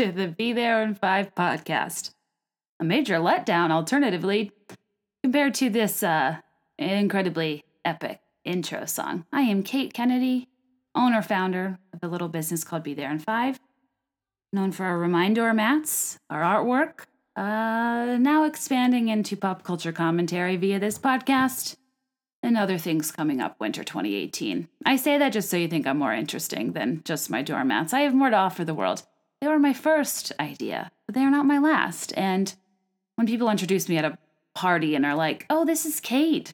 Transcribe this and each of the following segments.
to the Be There in Five podcast. A major letdown, alternatively, compared to this uh, incredibly epic intro song. I am Kate Kennedy, owner founder of a little business called Be There in Five, known for our reminder mats, our artwork, uh, now expanding into pop culture commentary via this podcast, and other things coming up winter 2018. I say that just so you think I'm more interesting than just my doormats. I have more to offer the world. They were my first idea, but they are not my last. And when people introduce me at a party and are like, "Oh, this is Kate,"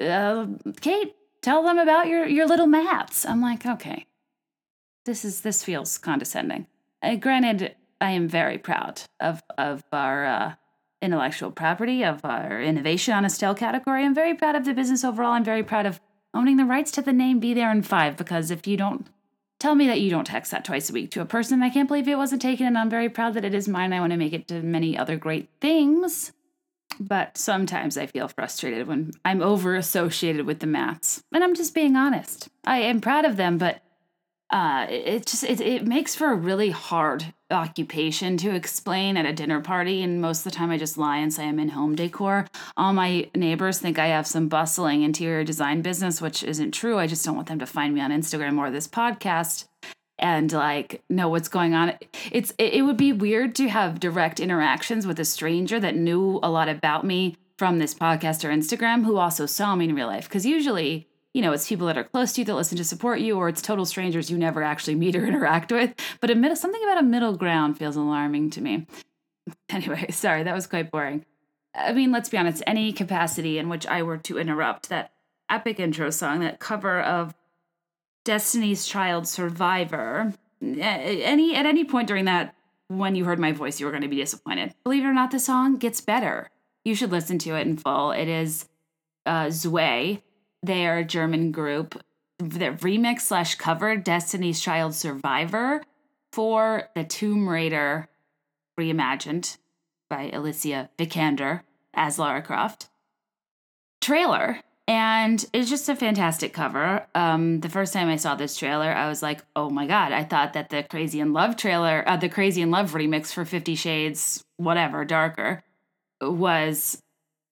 uh, Kate, tell them about your your little mats. I'm like, okay, this is this feels condescending. Uh, granted, I am very proud of of our uh, intellectual property, of our innovation on a style category. I'm very proud of the business overall. I'm very proud of owning the rights to the name Be There in Five because if you don't tell me that you don't text that twice a week to a person, I can't believe it wasn't taken, and I'm very proud that it is mine. I want to make it to many other great things. But sometimes I feel frustrated when I'm over associated with the maths. And I'm just being honest. I am proud of them, but uh, it just it, it makes for a really hard occupation to explain at a dinner party and most of the time i just lie and say i'm in home decor. All my neighbors think i have some bustling interior design business which isn't true. I just don't want them to find me on instagram or this podcast and like know what's going on. It's it would be weird to have direct interactions with a stranger that knew a lot about me from this podcast or instagram who also saw me in real life because usually you know, it's people that are close to you that listen to support you, or it's total strangers you never actually meet or interact with. But a middle, something about a middle ground feels alarming to me. Anyway, sorry, that was quite boring. I mean, let's be honest, any capacity in which I were to interrupt that epic intro song, that cover of Destiny's Child Survivor, any at any point during that, when you heard my voice, you were going to be disappointed. Believe it or not, the song gets better. You should listen to it in full. It is uh, 2WEI they are a German group that remix slash covered Destiny's Child Survivor for the Tomb Raider reimagined by Alicia Vikander as Lara Croft trailer. And it's just a fantastic cover. Um, the first time I saw this trailer, I was like, "Oh my god!" I thought that the Crazy in Love trailer, uh, the Crazy in Love remix for Fifty Shades, whatever, darker, was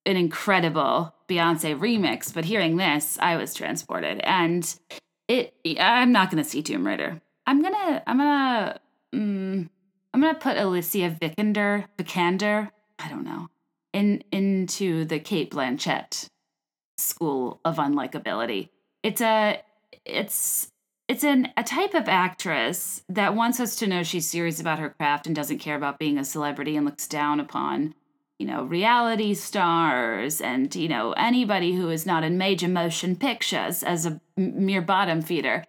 an incredible Beyonce remix, but hearing this, I was transported. And it, I'm not gonna see Tomb Raider. I'm gonna, I'm gonna, mm, I'm gonna put Alicia Vikander, Vikander, I don't know, in into the Cate Blanchett school of unlikability. It's a, it's it's an a type of actress that wants us to know she's serious about her craft and doesn't care about being a celebrity and looks down upon you know, reality stars and, you know, anybody who is not in major motion pictures as a mere bottom feeder.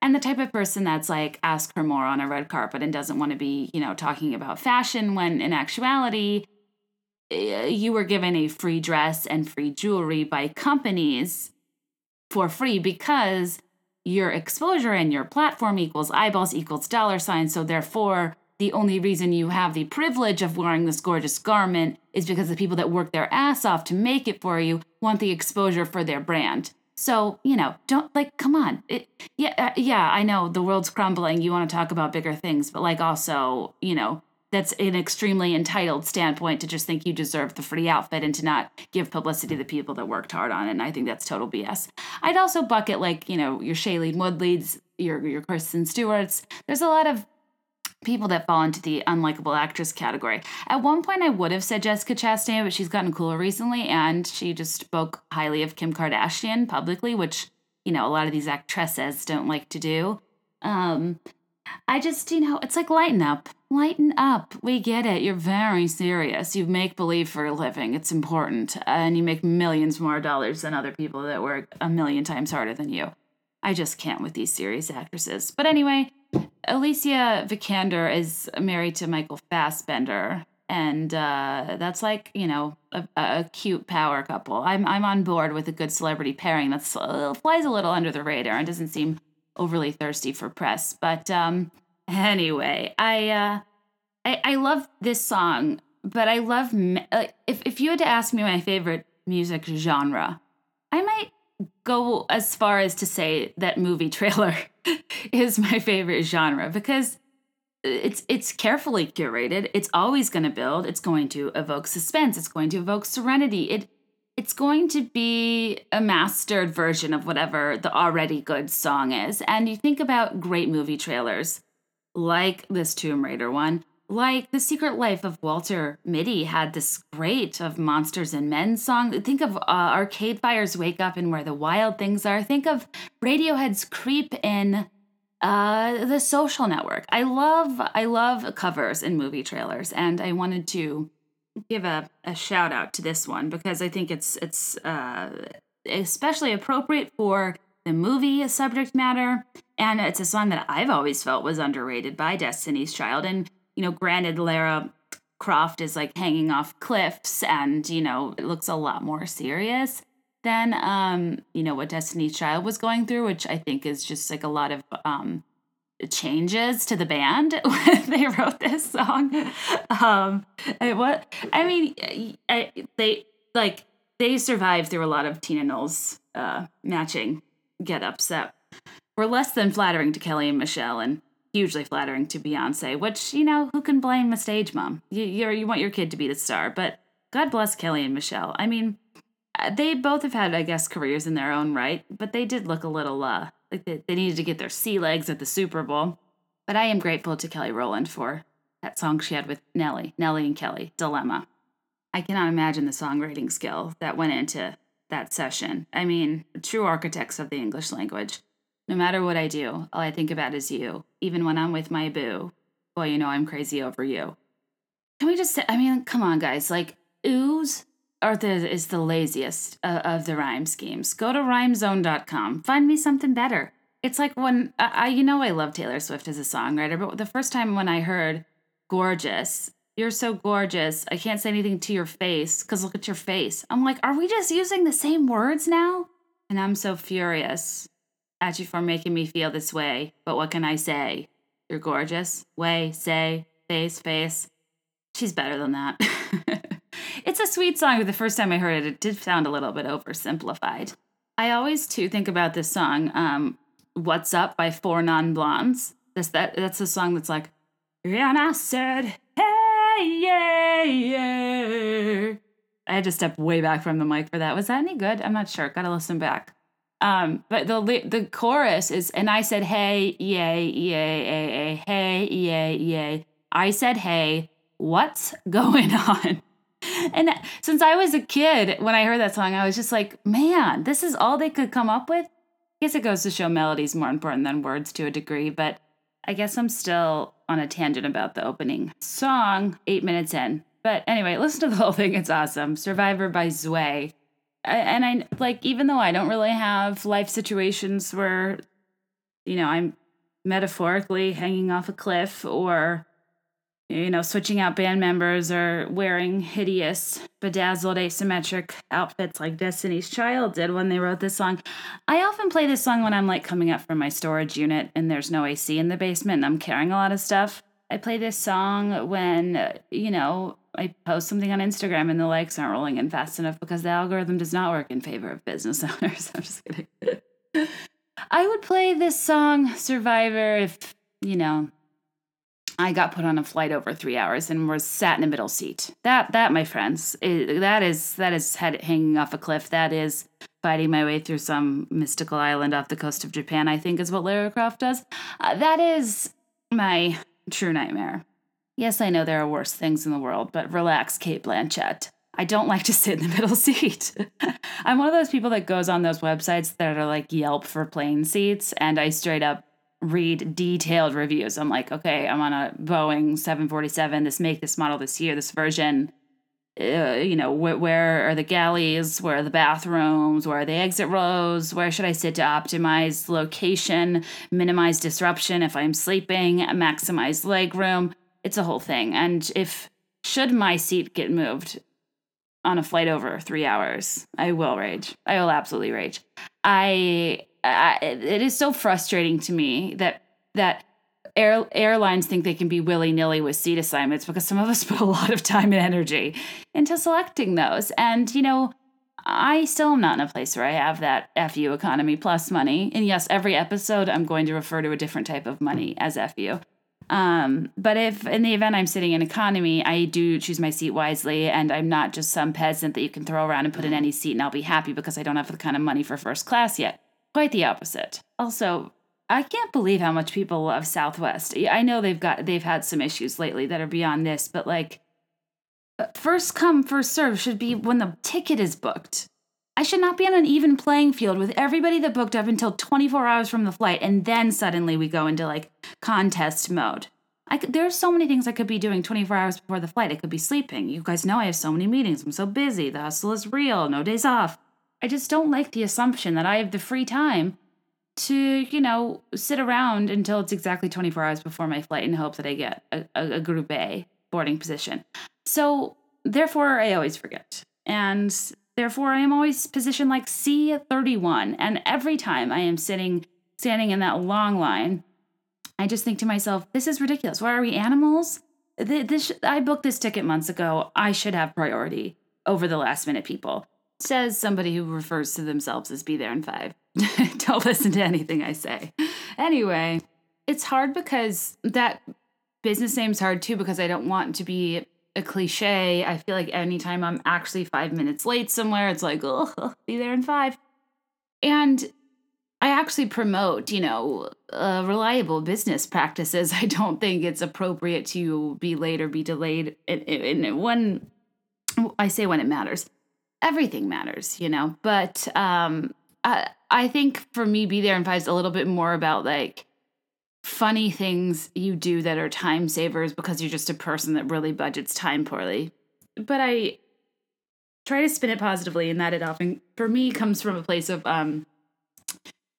And the type of person that's like, ask her more on a red carpet and doesn't want to be, you know, talking about fashion when in actuality, eh, you were given a free dress and free jewelry by companies for free because your exposure and your platform equals eyeballs equals dollar signs. So therefore, the only reason you have the privilege of wearing this gorgeous garment is because the people that work their ass off to make it for you want the exposure for their brand. So, you know, don't like, come on. It, yeah, uh, yeah, I know the world's crumbling. You want to talk about bigger things, but like also, you know, that's an extremely entitled standpoint to just think you deserve the free outfit and to not give publicity to the people that worked hard on it. And I think that's total BS. I'd also bucket like, you know, your Shailene Woodleys, your your Kristen Stewart's. There's a lot of people that fall into the unlikable actress category. At one point, I would have said Jessica Chastain, but she's gotten cooler recently, and she just spoke highly of Kim Kardashian publicly, which you know a lot of these actresses don't like to do. Um, I just, you know, it's like lighten up, lighten up. We get it. You're very serious. You make believe for a living. It's important, and you make millions more dollars than other people that work a million times harder than you. I just can't with these serious actresses. But anyway, Alicia Vikander is married to Michael Fassbender, and uh, that's like you know a, a, cute power couple. I'm I'm on board with a good celebrity pairing that uh, flies a little under the radar and doesn't seem overly thirsty for press. But um, anyway, I, uh, I I love this song, but I love me- if if you had to ask me my favorite music genre, I might go as far as to say that movie trailer is my favorite genre because it's it's carefully curated. It's always going to build. It's going to evoke suspense. It's going to evoke serenity. It it's going to be a mastered version of whatever the already good song is. And you think about great movie trailers like this Tomb Raider one, like The Secret Life of Walter Mitty had this great of Monsters and Men song. Think of uh, Arcade Fire's Wake Up and Where the Wild Things Are. Think of Radiohead's Creep in uh, The Social Network. I love I love covers in movie trailers, and I wanted to give a, a shout out to this one because I think it's it's uh, especially appropriate for the movie subject matter, and it's a song that I've always felt was underrated by Destiny's Child and you know, granted, Lara Croft is like hanging off cliffs and, you know, it looks a lot more serious than, um, you know, what Destiny's Child was going through, which I think is just like a lot of, um, changes to the band when they wrote this song. Um, what I mean, I, they like they survived through a lot of Tina Knowles uh, matching get ups that were less than flattering to Kelly and Michelle, and hugely flattering to Beyonce, which, you know, who can blame a stage mom? You, you want your kid to be the star, but God bless Kelly and Michelle. I mean, uh, they both have had, I guess, careers in their own right, but they did look a little, uh, like they, they needed to get their sea legs at the Super Bowl. But I am grateful to Kelly Rowland for that song she had with Nelly, Nelly and Kelly, Dilemma. I cannot imagine the songwriting skill that went into that session. I mean, true architects of the English language. No matter what I do, all I think about is you. Even when I'm with my boo. Boy, you know I'm crazy over you. Can we just say, I mean, come on, guys. Like, ooze are the, is the laziest uh, of the rhyme schemes. Go to rhymezone.com. Find me something better. It's like when, I, you know, I love Taylor Swift as a songwriter, but the first time when I heard Gorgeous, you're so gorgeous. I can't say anything to your face because look at your face. I'm like, are we just using the same words now? And I'm so furious at you for making me feel this way, but what can I say? You're gorgeous. Way, say, face, face. She's better than that. it's a sweet song, but the first time I heard it, it did sound a little bit oversimplified. I always too think about this song, um, "What's Up" by Four Non Blondes. That's that. That's a song that's like, and I said, "Hey, yeah, yeah." I had to step way back from the mic for that. Was that any good? I'm not sure. Got to listen back. Um, but the the chorus is, and I said, "Hey, yay, yay, yay, yay, hey, yay, yay." I said, "Hey, what's going on?" And since I was a kid, when I heard that song, I was just like, "Man, this is all they could come up with." I guess it goes to show melody's more important than words to a degree, but I guess I'm still on a tangent about the opening song, eight minutes in. But anyway, listen to the whole thing; it's awesome. "Survivor" by 2WEI and I like even though I don't really have life situations where you know I'm metaphorically hanging off a cliff or you know switching out band members or wearing hideous bedazzled asymmetric outfits like Destiny's Child did when they wrote this song. I often play this song when I'm like coming up from my storage unit and there's no AC in the basement and I'm carrying a lot of stuff. I play this song when you know I post something on Instagram and the likes aren't rolling in fast enough because the algorithm does not work in favor of business owners. I'm just kidding. I would play this song, Survivor, if, you know, I got put on a flight over three hours and was sat in a middle seat. That that, my friends, that is that is head hanging off a cliff. That is fighting my way through some mystical island off the coast of Japan. I think is what Lara Croft does. Uh, that is my true nightmare. Yes, I know there are worse things in the world, but relax, Cate Blanchett. I don't like to sit in the middle seat. I'm one of those people that goes on those websites that are like Yelp for plane seats, and I straight up read detailed reviews. I'm like, okay, I'm on a Boeing 747, this make, this model, this year, this version. Uh, you know, wh- where are the galleys? Where are the bathrooms? Where are the exit rows? Where should I sit to optimize location, minimize disruption if I'm sleeping, maximize leg room? It's a whole thing. And if should my seat get moved on a flight over three hours, I will rage. I will absolutely rage. I, I it is so frustrating to me that that air, airlines think they can be willy nilly with seat assignments because some of us put a lot of time and energy into selecting those. And, you know, I still am not in a place where I have that FU economy plus money. And yes, every episode I'm going to refer to a different type of money as FU. Um, but if in the event I'm sitting in economy, I do choose my seat wisely and I'm not just some peasant that you can throw around and put in any seat and I'll be happy because I don't have the kind of money for first class yet. Quite the opposite. Also, I can't believe how much people love Southwest. I know they've got they've had some issues lately that are beyond this, but like uh, first come first serve should be when the ticket is booked. I should not be on an even playing field with everybody that booked up until 24 hours from the flight and then suddenly we go into like contest mode. I could, there are so many things I could be doing 24 hours before the flight. I could be sleeping. You guys know I have so many meetings. I'm so busy. The hustle is real. No days off. I just don't like the assumption that I have the free time to, you know, sit around until it's exactly 24 hours before my flight in hope that I get a, a, a group A boarding position. So, therefore, I always forget. And therefore, I am always positioned like C31. And every time I am sitting, standing in that long line, I just think to myself, this is ridiculous. Why are we animals? This, I booked this ticket months ago. I should have priority over the last minute people. Says somebody who refers to themselves as be there in five. Don't listen to anything I say. Anyway, it's hard because that business name's hard too because I don't want to be a cliche. I feel like anytime I'm actually five minutes late somewhere, it's like, oh, be there in five. And I actually promote, you know, uh, reliable business practices. I don't think it's appropriate to be late or be delayed. And when I say when it matters, everything matters, you know. But um, I, I think for me, be there in five is a little bit more about like funny things you do that are time savers because you're just a person that really budgets time poorly. But I try to spin it positively, and that it often, for me, comes from a place of um,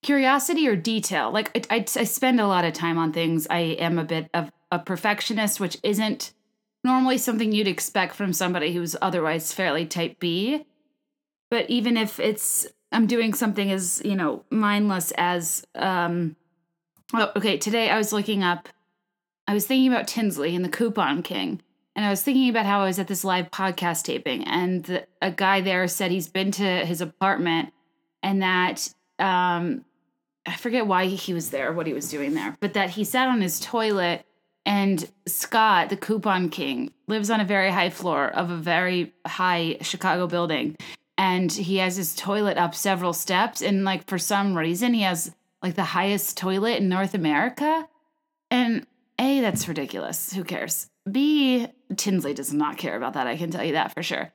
curiosity or detail. Like I, I, I spend a lot of time on things. I am a bit of a perfectionist, which isn't normally something you'd expect from somebody who's otherwise fairly type B. But even if it's I'm doing something as, you know, mindless as um oh, okay, today I was looking up I was thinking about Tinsley and the Coupon King. And I was thinking about how I was at this live podcast taping, and the, a guy there said he's been to his apartment and that um, I forget why he was there, what he was doing there, but that he sat on his toilet and Scott, the Coupon King, lives on a very high floor of a very high Chicago building and he has his toilet up several steps and like for some reason he has like the highest toilet in North America. And A that's ridiculous. Who cares? B Tinsley does not care about that I can tell you that for sure.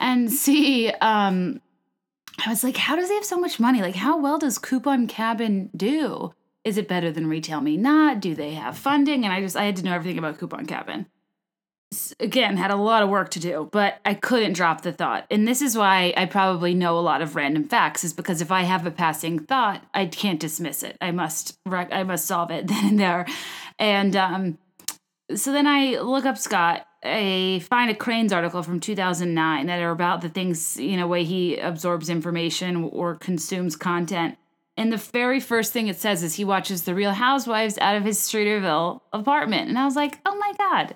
And C um I was like how does he have so much money? Like how well does Coupon Cabin do? Is it better than Retail Me Not? Do they have funding? And I just I had to know everything about Coupon Cabin again had a lot of work to do but i couldn't drop the thought. And this is why i probably know a lot of random facts is because if i have a passing thought i can't dismiss it. I must i must solve it then and there. And um, so then i look up scott. I find a Crain's article from 2009 that are about the things, you know, way he absorbs information or consumes content. And the very first thing it says is he watches The Real Housewives out of his Streeterville apartment. And I was like, oh my God,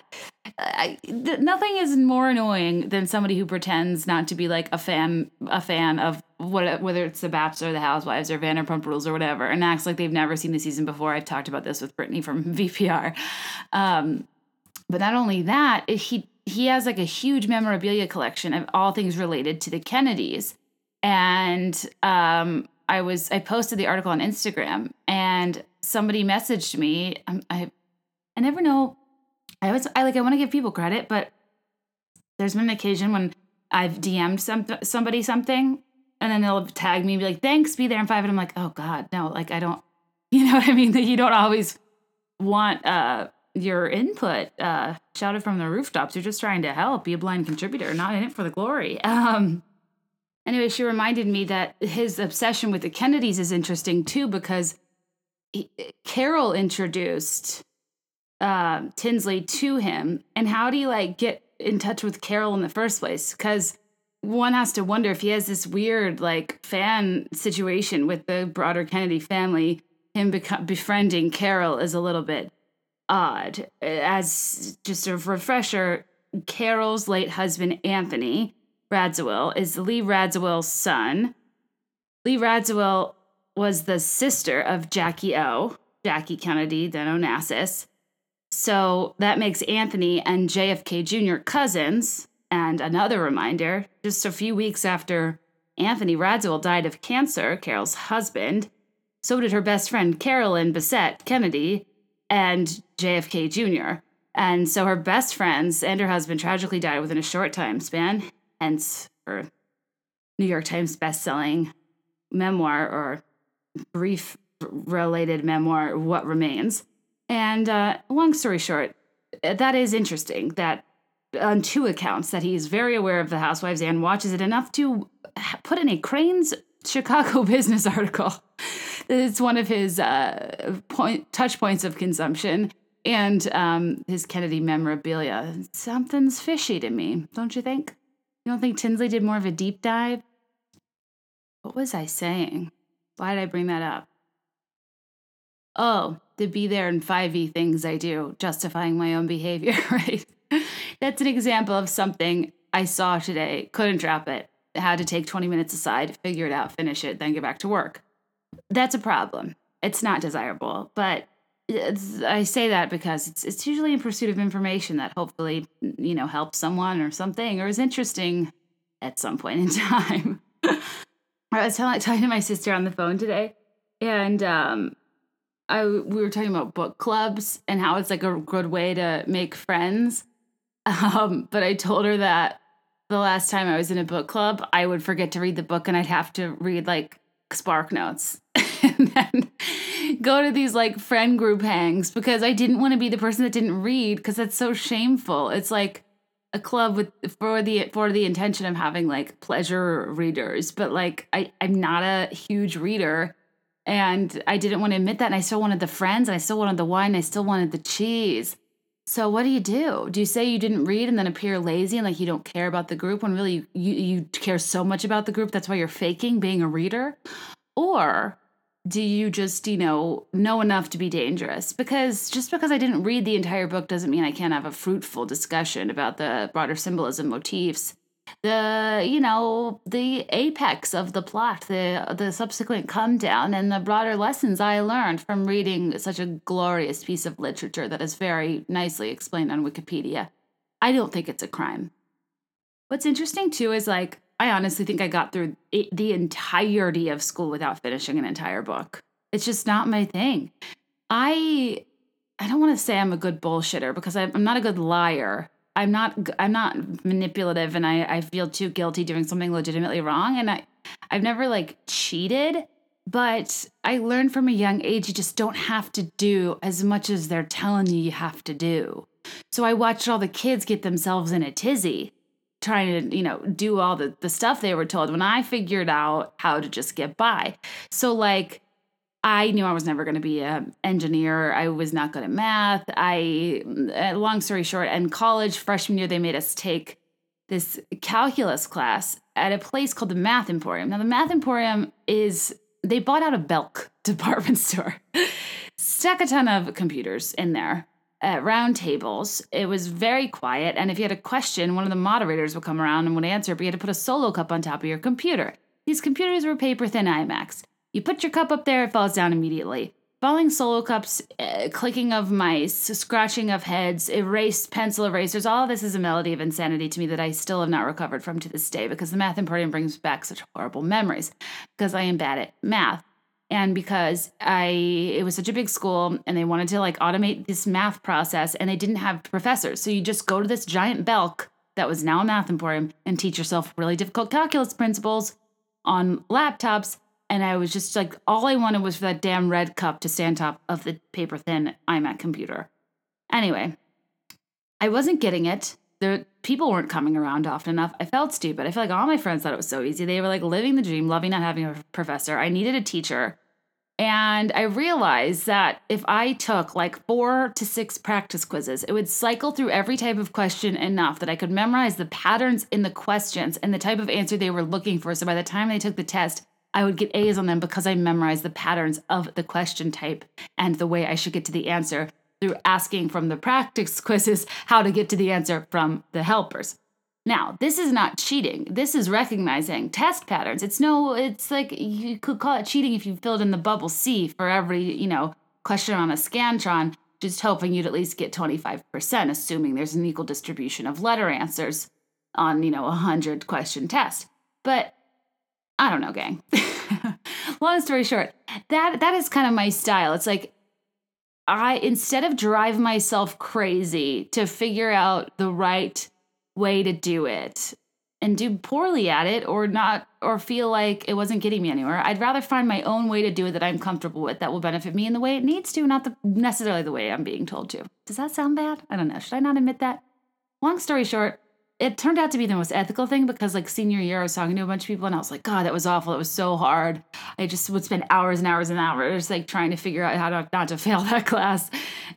I, th- nothing is more annoying than somebody who pretends not to be like a fan a fan of what, whether it's The Bachelor, The Housewives, or Vanderpump Rules, or whatever, and acts like they've never seen the season before. I've talked about this with Brittany from VPR. Um, but not only that, he he has like a huge memorabilia collection of all things related to the Kennedys. And um, I was I posted the article on Instagram, and somebody messaged me. I um, I, I never know. I was I like I want to give people credit, but there's been an occasion when I've DM'd some somebody something, and then they'll tag me and be like, "Thanks, be there in five. And I'm like, "Oh God, no!" Like I don't, you know what I mean? That you don't always want uh your input uh shouted from the rooftops. You're just trying to help, be a blind contributor, not in it for the glory. Um anyway, she reminded me that his obsession with the Kennedys is interesting too because he, Carol introduced uh, Tinsley to him, and how do you like get in touch with Carol in the first place? Because one has to wonder if he has this weird like fan situation with the broader Kennedy family. Him beco- befriending Carol is a little bit odd. As just a refresher, Carol's late husband, Anthony Radziwill, is Lee Radziwill's son. Lee Radziwill was the sister of Jackie O, Jackie Kennedy, then Onassis. So that makes Anthony and JFK Jr. cousins. And another reminder just a few weeks after Anthony Radziwill died of cancer, Carol's husband, so did her best friend Carolyn Bessette Kennedy, and JFK Jr. And so her best friends and her husband tragically died within a short time span, hence her New York Times best-selling memoir or brief related memoir, What Remains. And uh, long story short, that is interesting that on two accounts that he's very aware of the housewives and watches it enough to put in a Crain's Chicago business article it's one of his uh, point touch points of consumption and um, his Kennedy memorabilia. Something's fishy to me, don't you think? You don't think Tinsley did more of a deep dive? What was I saying? Why did I bring that up? Oh, the be there in 5e things I do, justifying my own behavior, right? That's an example of something I saw today, couldn't drop it, had to take 20 minutes aside, figure it out, finish it, then get back to work that's a problem. It's not desirable, but I say that because it's it's usually in pursuit of information that hopefully you know helps someone or something or is interesting at some point in time. I was telling, talking to my sister on the phone today, and um, I we were talking about book clubs and how it's like a good way to make friends. Um, but I told her that the last time I was in a book club, I would forget to read the book and I'd have to read like Spark Notes and then go to these like friend group hangs because I didn't want to be the person that didn't read because that's so shameful. It's like a club with for the for the intention of having like pleasure readers, but like I I'm not a huge reader and I didn't want to admit that and I still wanted the friends and I still wanted the wine, and I still wanted the cheese. So what do you do? Do you say you didn't read and then appear lazy and like you don't care about the group when really you, you, you care so much about the group that's why you're faking being a reader? Or do you just, you know, know enough to be dangerous? Because just because I didn't read the entire book doesn't mean I can't have a fruitful discussion about the broader symbolism motifs. The you know the apex of the plot the the subsequent come down and the broader lessons i learned from reading such a glorious piece of literature that is very nicely explained on wikipedia. I don't think it's a crime. What's interesting too is like i honestly think i got through it, the entirety of school without finishing an entire book it's just not my thing i i don't want to say i'm a good bullshitter because i'm not a good liar I'm not I'm not manipulative and I, I feel too guilty doing something legitimately wrong. And I I've never like cheated, but I learned from a young age you just don't have to do as much as they're telling you you have to do. So I watched all the kids get themselves in a tizzy trying to, you know, do all the, the stuff they were told when I figured out how to just get by. So like I knew I was never going to be an engineer. I was not good at math. I, uh, long story short, in college, freshman year, they made us take this calculus class at a place called the Math Emporium. Now, the Math Emporium is, they bought out a Belk department store, stuck a ton of computers in there at round tables. It was very quiet. And if you had a question, one of the moderators would come around and would answer, but you had to put a solo cup on top of your computer These computers were paper thin iMacs. You put your cup up there, it falls down immediately. Falling solo cups, uh, clicking of mice, scratching of heads, erased pencil erasers, all this is a melody of insanity to me that I still have not recovered from to this day because the Math Emporium brings back such horrible memories because I am bad at math. And because I it was such a big school and they wanted to like automate this math process and they didn't have professors. So you just go to this giant Belk that was now a Math Emporium and teach yourself really difficult calculus principles on laptops and I was just like, all I wanted was for that damn red cup to stand top of the paper thin iMac computer. Anyway, I wasn't getting it. The people weren't coming around often enough. I felt stupid. I feel like all my friends thought it was so easy. They were like living the dream, loving not having a professor. I needed a teacher. And I realized that if I took like four to six practice quizzes, it would cycle through every type of question enough that I could memorize the patterns in the questions and the type of answer they were looking for. So by the time they took the test, I would get A's on them because I memorized the patterns of the question type and the way I should get to the answer through asking from the practice quizzes how to get to the answer from the helpers. Now, this is not cheating. This is recognizing test patterns. It's no, it's like you could call it cheating if you filled in the bubble C for every, you know, question on a Scantron, just hoping you'd at least get 25%, assuming there's an equal distribution of letter answers on, you know, a 100 question test. But I don't know, gang. Long story short, that that is kind of my style. It's like I instead of drive myself crazy to figure out the right way to do it and do poorly at it or not or feel like it wasn't getting me anywhere. I'd rather find my own way to do it that I'm comfortable with that will benefit me in the way it needs to, not the necessarily the way I'm being told to. Does that sound bad? I don't know. Should I not admit that? Long story short, it turned out to be the most ethical thing because like senior year I was talking to a bunch of people and I was like, God, that was awful. It was so hard. I just would spend hours and hours and hours like trying to figure out how to not to fail that class.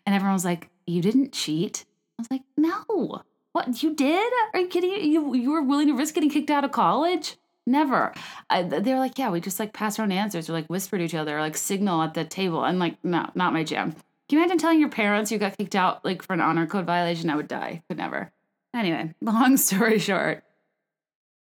And everyone was like, You didn't cheat? I was like, No. What you did? Are you kidding? You you were willing to risk getting kicked out of college? Never. I, they were like, yeah, we just like pass around answers or like whisper to each other or like signal at the table. I'm like, no, not my jam. Can you imagine telling your parents you got kicked out like for an honor code violation? I would die. Could never. Anyway, long story short,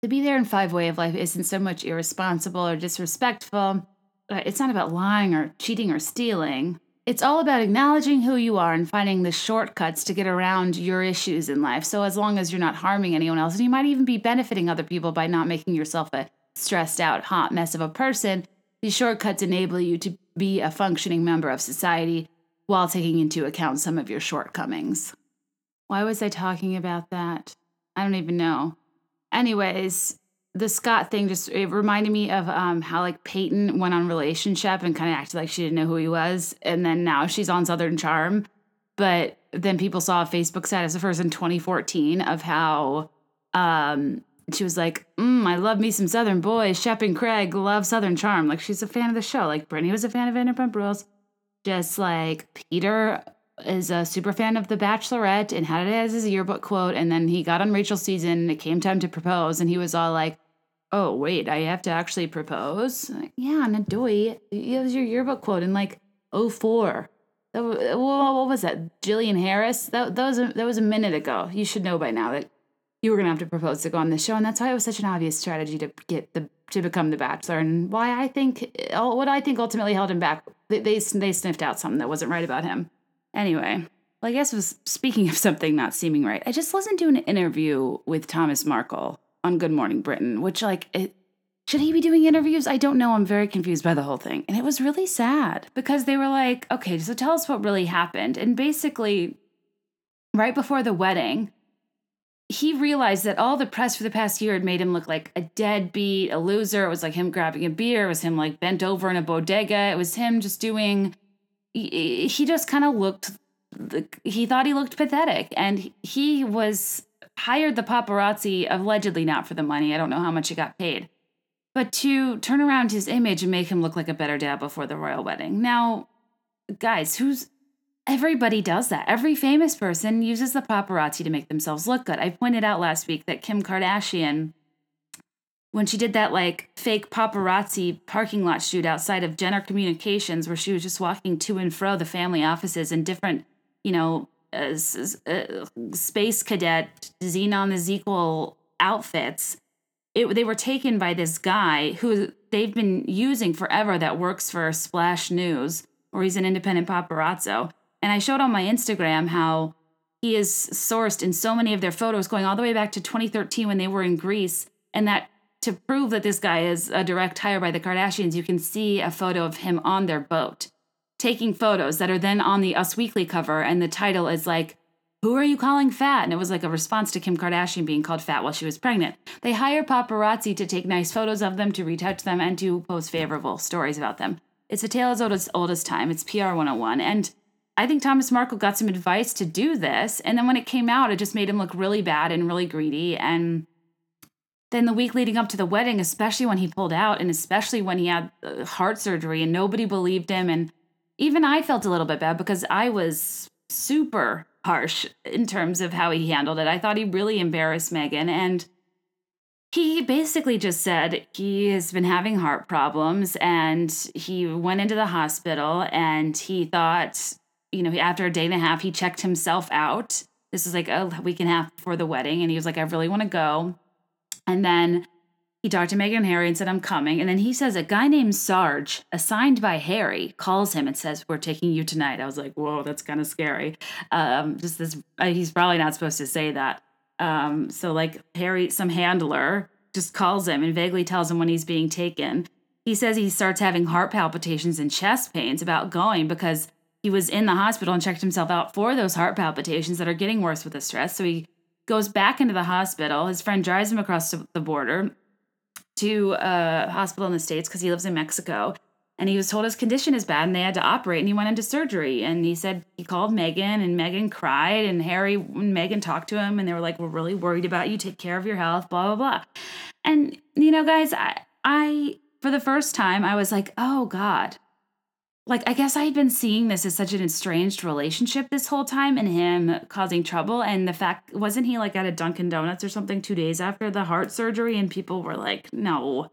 to be there in five way of life isn't so much irresponsible or disrespectful. Uh, it's not about lying or cheating or stealing. It's all about acknowledging who you are and finding the shortcuts to get around your issues in life. So, as long as you're not harming anyone else, and you might even be benefiting other people by not making yourself a stressed out, hot mess of a person, these shortcuts enable you to be a functioning member of society while taking into account some of your shortcomings. Why was I talking about that? I don't even know. Anyways, the Scott thing just it reminded me of um, how like Peyton went on relationship and kind of acted like she didn't know who he was, and then now she's on Southern Charm. But then people saw a Facebook status of hers in 2014 of how um, she was like, mm, "I love me some Southern boys." Shep and Craig love Southern Charm. Like she's a fan of the show. Like Brittany was a fan of Vanderpump Rules. Just like Peter is a super fan of The Bachelorette and had it as his yearbook quote. And then he got on Rachel's season. It came time to propose, and he was all like, "Oh wait, I have to actually propose." Like, yeah, Nadoy, it was your yearbook quote in like 04. That, what was that? Jillian Harris. That, that was a, that was a minute ago. You should know by now that you were gonna have to propose to go on this show, and that's why it was such an obvious strategy to get the to become the Bachelor, and why I think what I think ultimately held him back. They they, they sniffed out something that wasn't right about him. Anyway, well, I guess was speaking of something not seeming right. I just listened to an interview with Thomas Markle on Good Morning Britain, which like it, should he be doing interviews? I don't know. I'm very confused by the whole thing. And it was really sad because they were like, okay, so tell us what really happened. And basically, right before the wedding, he realized that all the press for the past year had made him look like a deadbeat, a loser. It was like him grabbing a beer, it was him like bent over in a bodega, it was him just doing he just kind of looked he thought he looked pathetic and he was hired the paparazzi allegedly not for the money i don't know how much he got paid but to turn around his image and make him look like a better dad before the royal wedding. Now guys who's everybody does that. Every famous person uses the paparazzi to make themselves look good. I pointed out last week that kim kardashian when she did that like fake paparazzi parking lot shoot outside of Jenner Communications, where she was just walking to and fro the family offices in different, you know, uh, uh, space cadet Zenon the Zequel outfits. it, they were taken by this guy who they've been using forever that works for Splash News, or he's an independent paparazzo. And I showed on my Instagram how he is sourced in so many of their photos going all the way back to 2013 when they were in Greece. And that to prove that this guy is a direct hire by the Kardashians, you can see a photo of him on their boat taking photos that are then on the Us Weekly cover. And the title is like, Who are you calling fat? And it was like a response to Kim Kardashian being called fat while she was pregnant. They hire paparazzi to take nice photos of them, to retouch them, and to post favorable stories about them. It's a tale as old as, old as time. It's PR 101. And I think Thomas Markle got some advice to do this. And then when it came out, it just made him look really bad and really greedy. And then the week leading up to the wedding, especially when he pulled out and especially when he had uh, heart surgery and nobody believed him. And even I felt a little bit bad because I was super harsh in terms of how he handled it. I thought he really embarrassed Meghan. And he basically just said he has been having heart problems and he went into the hospital and he thought, you know, after a day and a half, he checked himself out. This is like a week and a half before the wedding. And he was like, I really want to go. And then he talked to Meghan and Harry and said, I'm coming. And then he says, a guy named Sarge, assigned by Harry, calls him and says, We're taking you tonight. I was like, Whoa, that's kind of scary. Um, just this, uh, he's probably not supposed to say that. Um, so, like, Harry, some handler, just calls him and vaguely tells him when he's being taken. He says he starts having heart palpitations and chest pains about going because he was in the hospital and checked himself out for those heart palpitations that are getting worse with the stress. So he goes back into the hospital. His friend drives him across the border to a hospital in the States because he lives in Mexico. And he was told his condition is bad and they had to operate and he went into surgery. And he said he called Meghan and Meghan cried and Harry and Meghan talked to him and they were like, We're really worried about you. Take care of your health, blah, blah, blah. And, you know, guys, I, I for the first time, I was like, Oh God, like I guess I had been seeing this as such an estranged relationship this whole time and him causing trouble and the fact wasn't he like at a Dunkin Donuts or something 2 days after the heart surgery and people were like no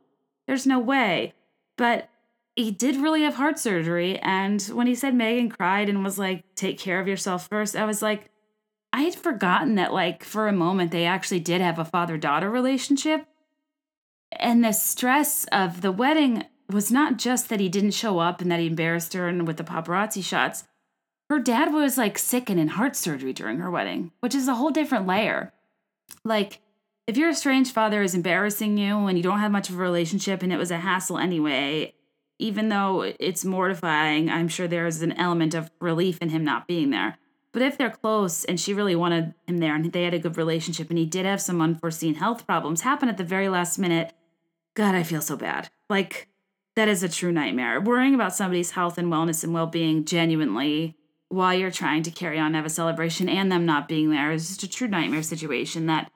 there's no way. But he did really have heart surgery and when he said Meghan cried and was like take care of yourself first I was like I had forgotten that like for a moment they actually did have a father daughter relationship. And the stress of the wedding was not just that he didn't show up and that he embarrassed her and with the paparazzi shots. Her dad was like sick and in heart surgery during her wedding, which is a whole different layer. Like, if your estranged father is embarrassing you and you don't have much of a relationship and it was a hassle anyway, even though it's mortifying, I'm sure there is an element of relief in him not being there. But if they're close and she really wanted him there and they had a good relationship and he did have some unforeseen health problems happen at the very last minute, God, I feel so bad. Like, that is a true nightmare. Worrying about somebody's health and wellness and well being genuinely while you're trying to carry on have a celebration and them not being there is just a true nightmare situation that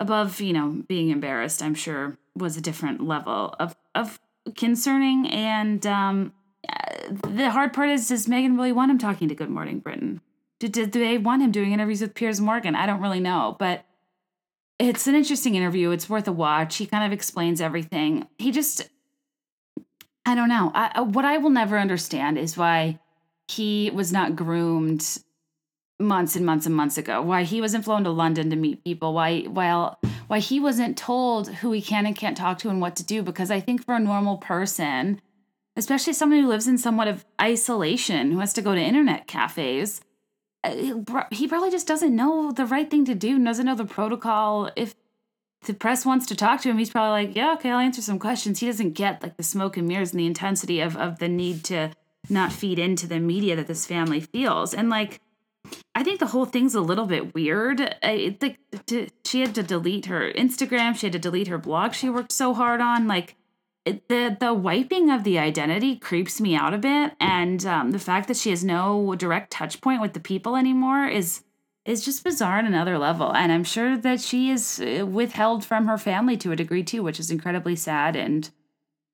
above, you know, being embarrassed, I'm sure was a different level of of concerning and um the hard part is does Meghan really want him talking to Good Morning Britain? Do, do they want him doing interviews with Piers Morgan? I don't really know, but it's an interesting interview. It's worth a watch. He kind of explains everything. He just I don't know. I, what I will never understand is why he was not groomed months and months and months ago. Why he wasn't flown to London to meet people. Why while why he wasn't told who he can and can't talk to and what to do. Because I think for a normal person, especially someone who lives in somewhat of isolation, who has to go to internet cafes, uh, he probably just doesn't know the right thing to do. Doesn't know the protocol. If the press wants to talk to him, he's probably like, yeah, okay, I'll answer some questions. He doesn't get like the smoke and mirrors and the intensity of of the need to not feed into the media that this family feels. And like, I think the whole thing's a little bit weird. I think she had to delete her Instagram. She had to delete her blog. She worked so hard on like the the wiping of the identity creeps me out a bit, and um, the fact that she has no direct touch point with the people anymore is is just bizarre on another level. And I'm sure that she is uh, withheld from her family to a degree too, which is incredibly sad. And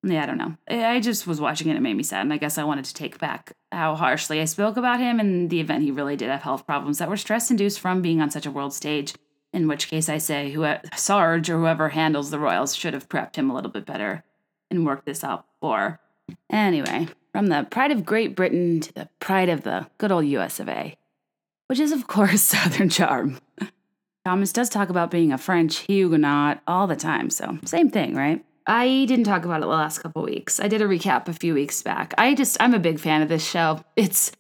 yeah, I don't know. I just was watching it, it made me sad. And I guess I wanted to take back how harshly I spoke about him in the event he really did have health problems that were stress induced from being on such a world stage. In which case, I say who Sarge or whoever handles the Royals should have prepped him a little bit better and worked this out before. Anyway, from the pride of Great Britain to the pride of the good old US of A which is, of course, Southern Charm. Thomas does talk about being a French Huguenot all the time, so same thing, right? I didn't talk about it the last couple weeks. I did a recap a few weeks back. I just I'm a big fan of this show. It's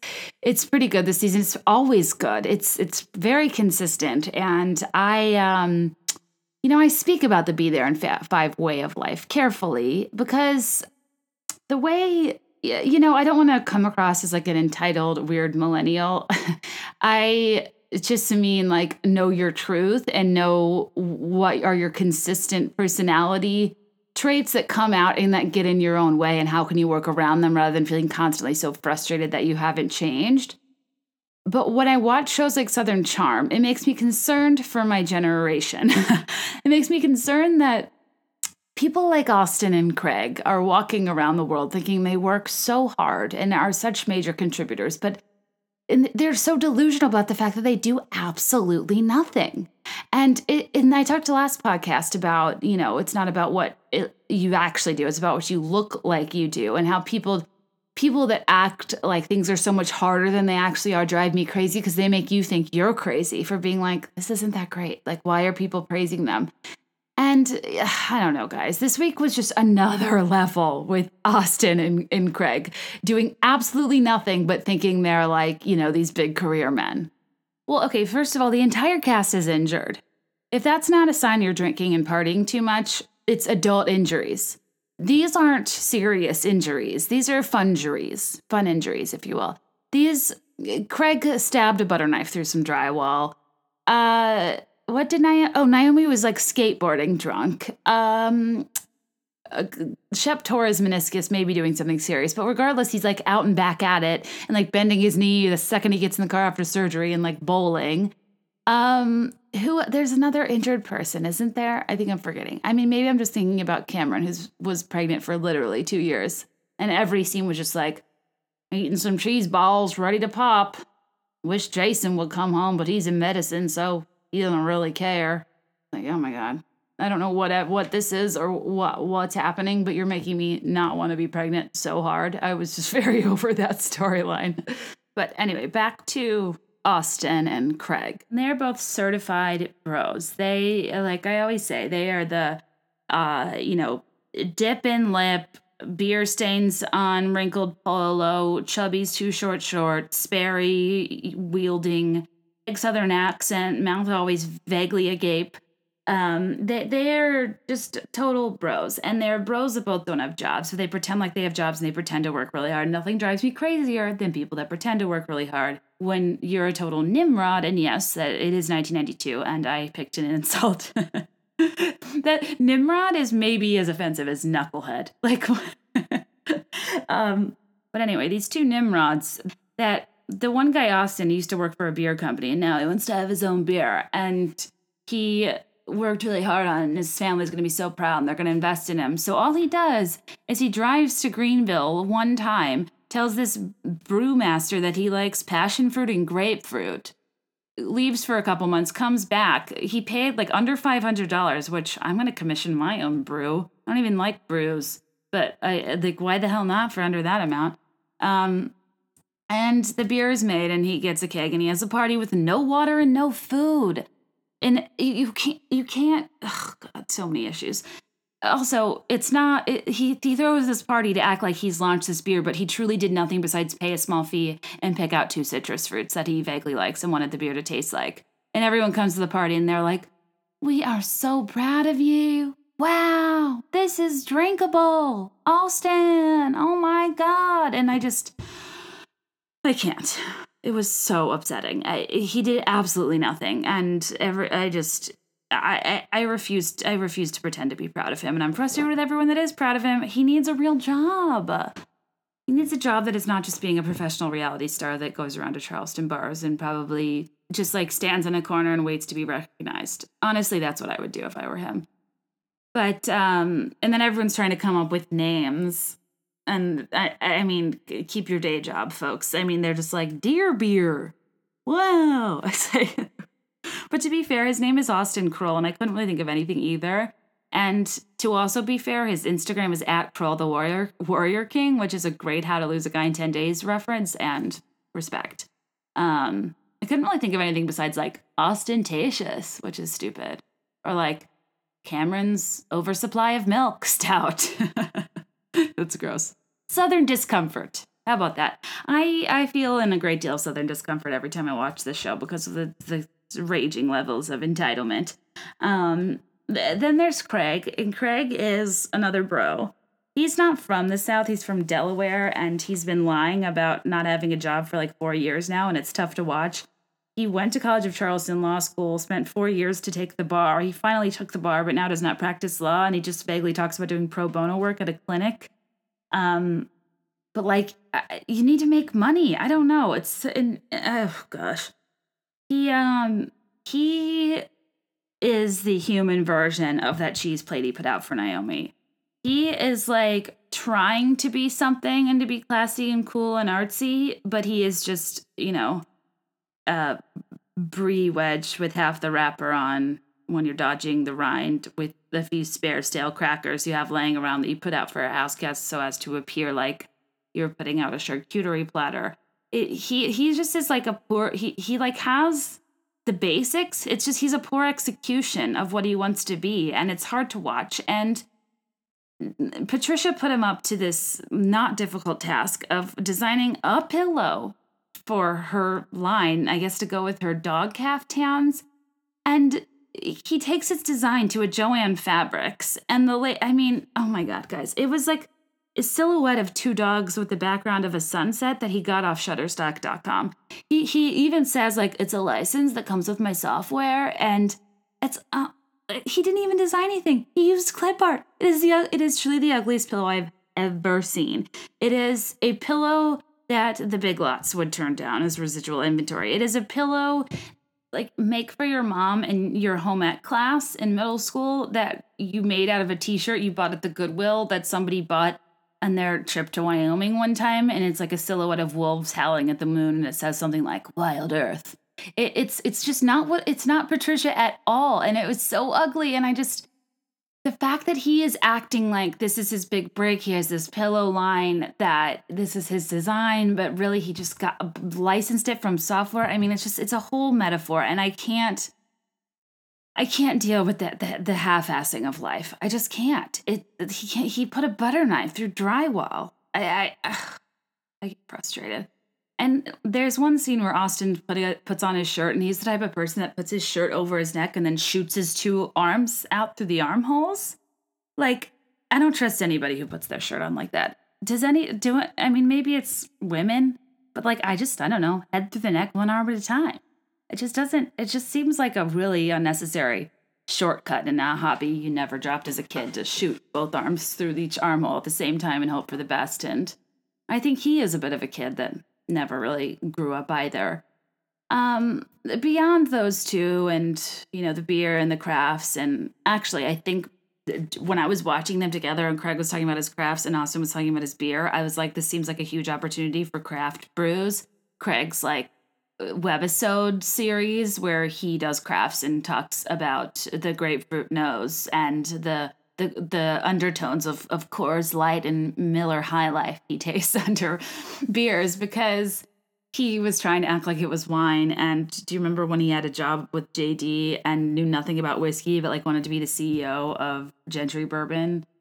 it's pretty good this season. It's always good. It's it's very consistent and I um you know, I speak about the be there in five way of life carefully because the way you know, I don't want to come across as like an entitled weird millennial. I just mean like know your truth and know what are your consistent personality traits that come out and that get in your own way and how can you work around them rather than feeling constantly so frustrated that you haven't changed. But when I watch shows like Southern Charm, it makes me concerned for my generation. it makes me concerned that people like Austen and Craig are walking around the world thinking they work so hard and are such major contributors, but and they're so delusional about the fact that they do absolutely nothing. And it, and I talked to last podcast about you know it's not about what it, you actually do; it's about what you look like you do, and how people people that act like things are so much harder than they actually are drive me crazy because they make you think you're crazy for being like this isn't that great. Like why are people praising them? And I don't know, guys. This week was just another level with Austen and, and Craig doing absolutely nothing but thinking they're like, you know, these big career men. Well, okay, first of all, the entire cast is injured. If that's not a sign you're drinking and partying too much, it's adult injuries. These aren't serious injuries. These are fun injuries, fun injuries, if you will. These, Craig stabbed a butter knife through some drywall. Uh, what did Naomie? Oh, Naomie was like skateboarding drunk. Um, uh, Shep tore his meniscus, maybe doing something serious, but regardless, he's like out and back at it and like bending his knee the second he gets in the car after surgery and like bowling. Um, who? There's another injured person, isn't there? I think I'm forgetting. I mean, maybe I'm just thinking about Cameron, who was pregnant for literally two years, and every scene was just like eating some cheese balls, ready to pop. Wish Jason would come home, but he's in medicine, so he doesn't really care. Like, oh my god, I don't know what what this is or what what's happening, but you're making me not want to be pregnant so hard. I was just very over that storyline. But anyway, back to Austen and Craig. They're both certified bros. They like I always say, they are the uh, you know, dip in lip, beer stains on wrinkled polo, chubby's too short short, Sperry wielding southern accent, mouth always vaguely agape. Um, they they're just total bros, and they're bros that both don't have jobs, so they pretend like they have jobs and they pretend to work really hard. Nothing drives me crazier than people that pretend to work really hard when you're a total nimrod. And yes, that it is 1992, and I picked an insult. that nimrod is maybe as offensive as knucklehead. Like, um, but anyway, these two nimrods that the one guy Austen used to work for a beer company and now he wants to have his own beer and he worked really hard on and his family's going to be so proud and they're going to invest in him. So all he does is he drives to Greenville one time, tells this brewmaster that he likes passion fruit and grapefruit. Leaves for a couple months, comes back. He paid like under $500, which I'm going to commission my own brew. I don't even like brews, but I like why the hell not for under that amount? Um, and the beer is made, and he gets a keg, and he has a party with no water and no food. And you can't, you can't. Oh God, so many issues. Also, it's not. It, he he throws this party to act like he's launched this beer, but he truly did nothing besides pay a small fee and pick out two citrus fruits that he vaguely likes and wanted the beer to taste like. And everyone comes to the party, and they're like, "We are so proud of you." Wow, this is drinkable. Austen, oh my God. And I just, I can't. It was so upsetting. I, he did absolutely nothing, and every I just I, I I refused I refused to pretend to be proud of him, and I'm frustrated with everyone that is proud of him. He needs a real job. He needs a job that is not just being a professional reality star that goes around to Charleston bars and probably just like stands in a corner and waits to be recognized. Honestly, that's what I would do if I were him. But um and then everyone's trying to come up with names and I, I mean, keep your day job, folks. I mean, they're just like deer beer. Wow. I say, but to be fair, his name is Austen Kroll, and I couldn't really think of anything either. And to also be fair, his Instagram is at Kroll the Warrior Warrior King, which is a great How to Lose a Guy in Ten Days reference and respect. Um, I couldn't really think of anything besides like ostentatious, which is stupid, or like Cameron's oversupply of milk stout. That's gross. Southern discomfort. How about that? I I feel in a great deal of southern discomfort every time I watch this show because of the the raging levels of entitlement. Um, th- then there's Craig, and Craig is another bro. He's not from the South. He's from Delaware, and he's been lying about not having a job for like four years now, and it's tough to watch. He went to College of Charleston Law School, spent four years to take the bar. He finally took the bar, but now does not practice law, and he just vaguely talks about doing pro bono work at a clinic. Um, but like, you need to make money. I don't know. It's in, oh gosh, he um he is the human version of that cheese plate he put out for Naomie. He is like trying to be something and to be classy and cool and artsy, but he is just, you know, a brie wedge with half the wrapper on when you're dodging the rind with a few spare stale crackers you have laying around that you put out for a house guest so as to appear like you're putting out a charcuterie platter. It, he he just is like a poor he he like has the basics. It's just he's a poor execution of what he wants to be, and it's hard to watch. And Patricia put him up to this not difficult task of designing a pillow for her line, I guess to go with her dog caftans. And he takes its design to a Jo-Ann Fabrics. And the late, I mean, oh my God, guys, it was like a silhouette of two dogs with the background of a sunset that he got off Shutterstock.com. He he even says like it's a license that comes with my software, and it's uh, he didn't even design anything. He used clip art. It is the it is truly the ugliest pillow I've ever seen. It is a pillow that the big lots would turn down as residual inventory. It is a pillow like make for your mom and your home ec class in middle school that you made out of a t-shirt you bought at the Goodwill that somebody bought on their trip to Wyoming one time, and it's like a silhouette of wolves howling at the moon, and it says something like "Wild Earth." It, it's it's just not what it's not Patricia at all, and it was so ugly. And I just the fact that he is acting like this is his big break. He has this pillow line that this is his design, but really he just got uh, licensed it from software. I mean, it's just it's a whole metaphor, and I can't. I can't deal with that the, the half-assing of life. I just can't. It he can't, he put a butter knife through drywall. I I, I get frustrated. And there's one scene where Austen put puts on his shirt, and he's the type of person that puts his shirt over his neck and then shoots his two arms out through the armholes. Like I don't trust anybody who puts their shirt on like that. Does any do it? I mean, maybe it's women, but like I just I don't know, head through the neck, one arm at a time. It just doesn't, it just seems like a really unnecessary shortcut in a hobby you never dropped as a kid to shoot both arms through each armhole at the same time and hope for the best. And I think he is a bit of a kid that never really grew up either. Um, beyond those two and, you know, the beer and the crafts, and actually, I think when I was watching them together and Craig was talking about his crafts and Austen was talking about his beer, I was like, this seems like a huge opportunity for craft brews. Craig's like, webisode series where he does crafts and talks about the grapefruit nose and the the the undertones of of Coors Light and Miller High Life he tastes under beers because he was trying to act like it was wine. And do you remember when he had a job with JD and knew nothing about whiskey, but like wanted to be the CEO of Gentry Bourbon?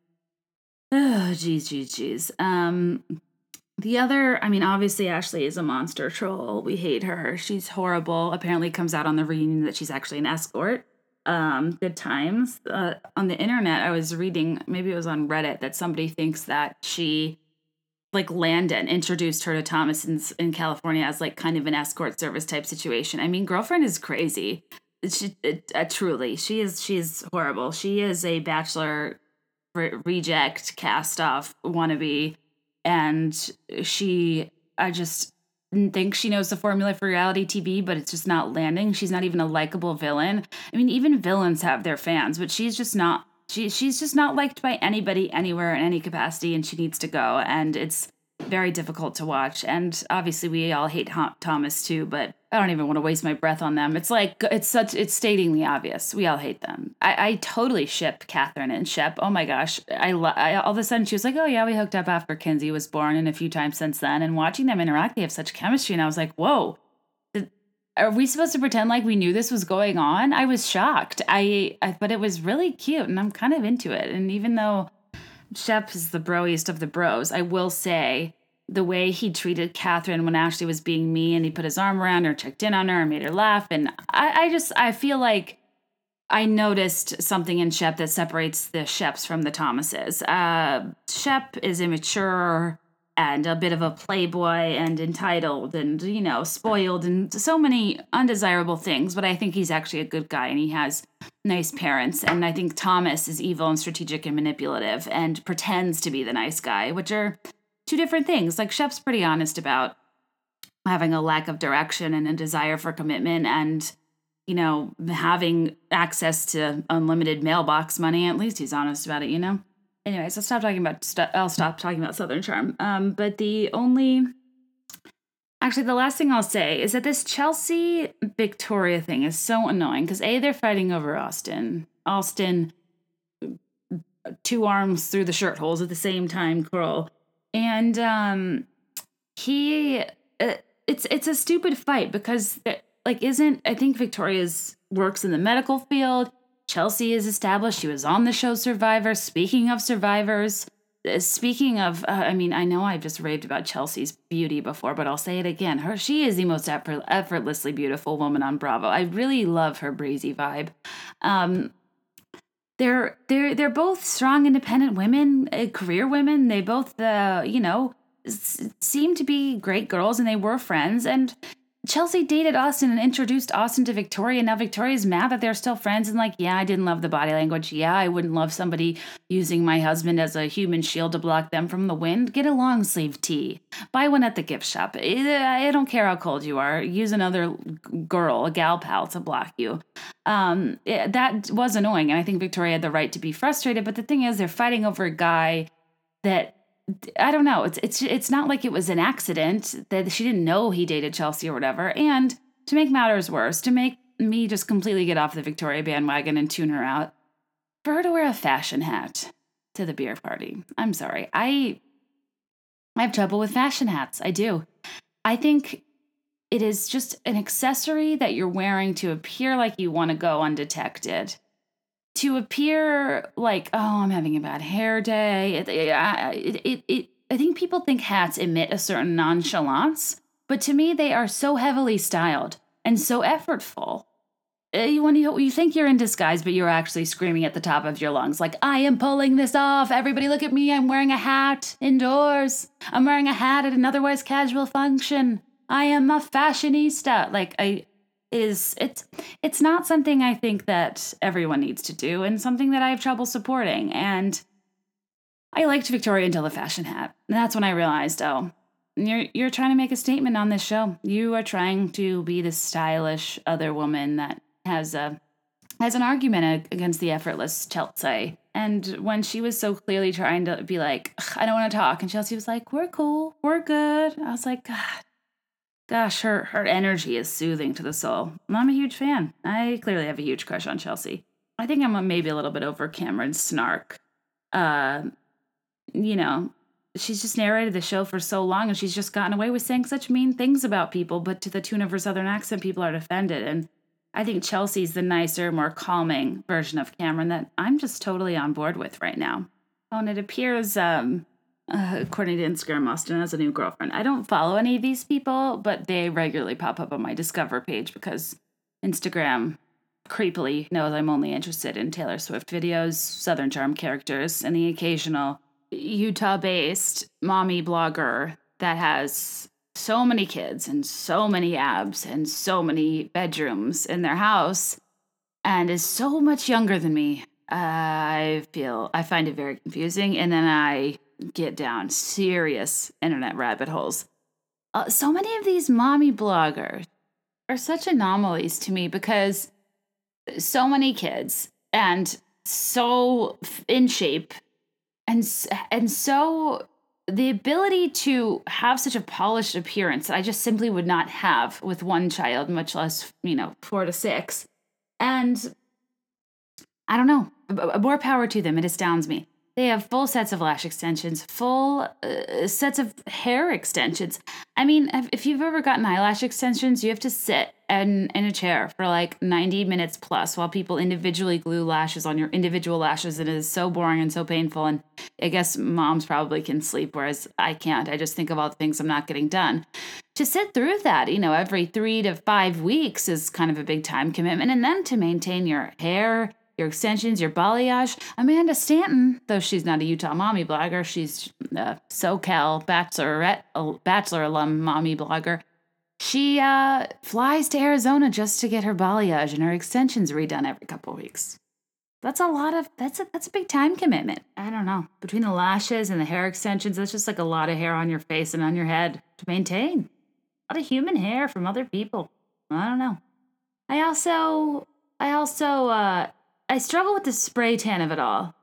Oh, geez, geez, geez. Um, the other, I mean, obviously Ashley is a monster troll. We hate her. She's horrible. Apparently, comes out on the reunion that she's actually an escort. Um, good times. Uh, on the internet, I was reading, maybe it was on Reddit, that somebody thinks that she, like Landon, introduced her to Thomas in, in California as like kind of an escort service type situation. I mean, girlfriend is crazy. She uh, truly, she is. She is horrible. She is a bachelor re- reject, cast off wannabe and she I just think she knows the formula for reality TV, but it's just not landing. She's not even a likable villain. I mean, even villains have their fans, but she's just not she she's just not liked by anybody anywhere in any capacity and she needs to go and it's very difficult to watch. And obviously, we all hate Thomas too, but I don't even want to waste my breath on them. It's like it's such it's statingly obvious. We all hate them. I, I totally ship Kathryn and Shep. Oh my gosh, I, I all of a sudden she was like, oh yeah, we hooked up after Kensie was born, and a few times since then. And watching them interact, they have such chemistry, and I was like, whoa. are we supposed to pretend like we knew this was going on? I was shocked. I, I but it was really cute and I'm kind of into it. And even though Shep is the broiest of the bros, I will say the way he treated Kathryn when Ashley was being mean, and he put his arm around her, checked in on her, and made her laugh. And I, I just I feel like I noticed something in Shep that separates the Sheps from the Thomases. Uh, Shep is immature and a bit of a playboy and entitled and you know spoiled and so many undesirable things but i think he's actually a good guy and he has nice parents and i think thomas is evil and strategic and manipulative and pretends to be the nice guy which are two different things like shep's pretty honest about having a lack of direction and a desire for commitment and you know having access to unlimited mailbox money at least he's honest about it you know anyways, I'll stop talking about. St- I'll stop talking about Southern Charm. Um, but the only, actually, the last thing I'll say is that this Chelsea Victoria thing is so annoying because a they're fighting over Austen. Austen, two arms through the shirt holes at the same time, curl, and um, he. Uh, it's it's a stupid fight because uh, like isn't I think Victoria's works in the medical field Chelsea is established. She was on the show Survivor. Speaking of survivors, uh, speaking of, uh, I mean, I know I've just raved about Chelsea's beauty before, but I'll say it again. Her, she is the most effort, effortlessly beautiful woman on Bravo. I really love her breezy vibe. Um, they're they're they're both strong, independent women, uh, career women. They both, uh, you know, s- seem to be great girls, and they were friends. And Chelsea dated Austen and introduced Austen to Victoria. Now Victoria's mad that they're still friends and like, yeah, I didn't love the body language. Yeah, I wouldn't love somebody using my husband as a human shield to block them from the wind. Get a long sleeve tee. Buy one at the gift shop. I don't care how cold you are. Use another girl, a gal pal, to block you. Um, it, that was annoying, and I think Victoria had the right to be frustrated. But the thing is, they're fighting over a guy that I don't know. It's it's it's not like it was an accident that she didn't know he dated Chelsea or whatever. And to make matters worse, to make me just completely get off the Victoria bandwagon and tune her out, for her to wear a fashion hat to the beer party. I'm sorry. I I have trouble with fashion hats. I do. I think it is just an accessory that you're wearing to appear like you want to go undetected to appear like, oh, I'm having a bad hair day. It, it, it, it, I think people think hats emit a certain nonchalance, but to me, they are so heavily styled and so effortful. Uh, when you, you think you're in disguise, but you're actually screaming at the top of your lungs, like, I am pulling this off. Everybody look at me. I'm wearing a hat indoors. I'm wearing a hat at an otherwise casual function. I am a fashionista. Like, I, is it's it's not something I think that everyone needs to do and something that I have trouble supporting. And I liked Victoria until the fashion hat. And that's when I realized, oh, you're you're trying to make a statement on this show. You are trying to be the stylish other woman that has a has an argument against the effortless Chelsea. And when she was so clearly trying to be like, I don't want to talk, and Chelsea was like, We're cool, we're good. I was like, God, Gosh, her her energy is soothing to the soul. I'm a huge fan. I clearly have a huge crush on Chelsea. I think I'm maybe a little bit over Cameron's snark. Uh, you know, she's just narrated the show for so long and she's just gotten away with saying such mean things about people, but to the tune of her southern accent, people are offended. And I think Chelsea's the nicer, more calming version of Cameron that I'm just totally on board with right now. Oh, and it appears um, uh, according to Instagram, Austen has a new girlfriend. I don't follow any of these people, but they regularly pop up on my Discover page because Instagram creepily knows I'm only interested in Taylor Swift videos, Southern Charm characters, and the occasional Utah based mommy blogger that has so many kids and so many abs and so many bedrooms in their house and is so much younger than me. I feel I find it very confusing. And then I get down serious internet rabbit holes. Uh, so many of these mommy bloggers are such anomalies to me because so many kids and so in shape and and so the ability to have such a polished appearance that I just simply would not have with one child, much less, you know, four to six. And I don't know, more power to them. It astounds me. They have full sets of lash extensions, full uh, sets of hair extensions. I mean, if you've ever gotten eyelash extensions, you have to sit in, in a chair for like 90 minutes plus while people individually glue lashes on your individual lashes. It is so boring and so painful. And I guess moms probably can sleep, whereas I can't. I just think of all the things I'm not getting done. To sit through that, you know, every three to five weeks is kind of a big time commitment. And then to maintain your hair, your extensions, your balayage. Amanda Stanton, though she's not a Utah mommy blogger, she's a SoCal bachelorette, bachelor alum mommy blogger. She uh, flies to Arizona just to get her balayage and her extensions redone every couple weeks. That's a lot of that's a that's a big time commitment. I don't know. Between the lashes and the hair extensions, that's just like a lot of hair on your face and on your head to maintain. A lot of human hair from other people. I don't know. I also I also uh I struggle with the spray tan of it all.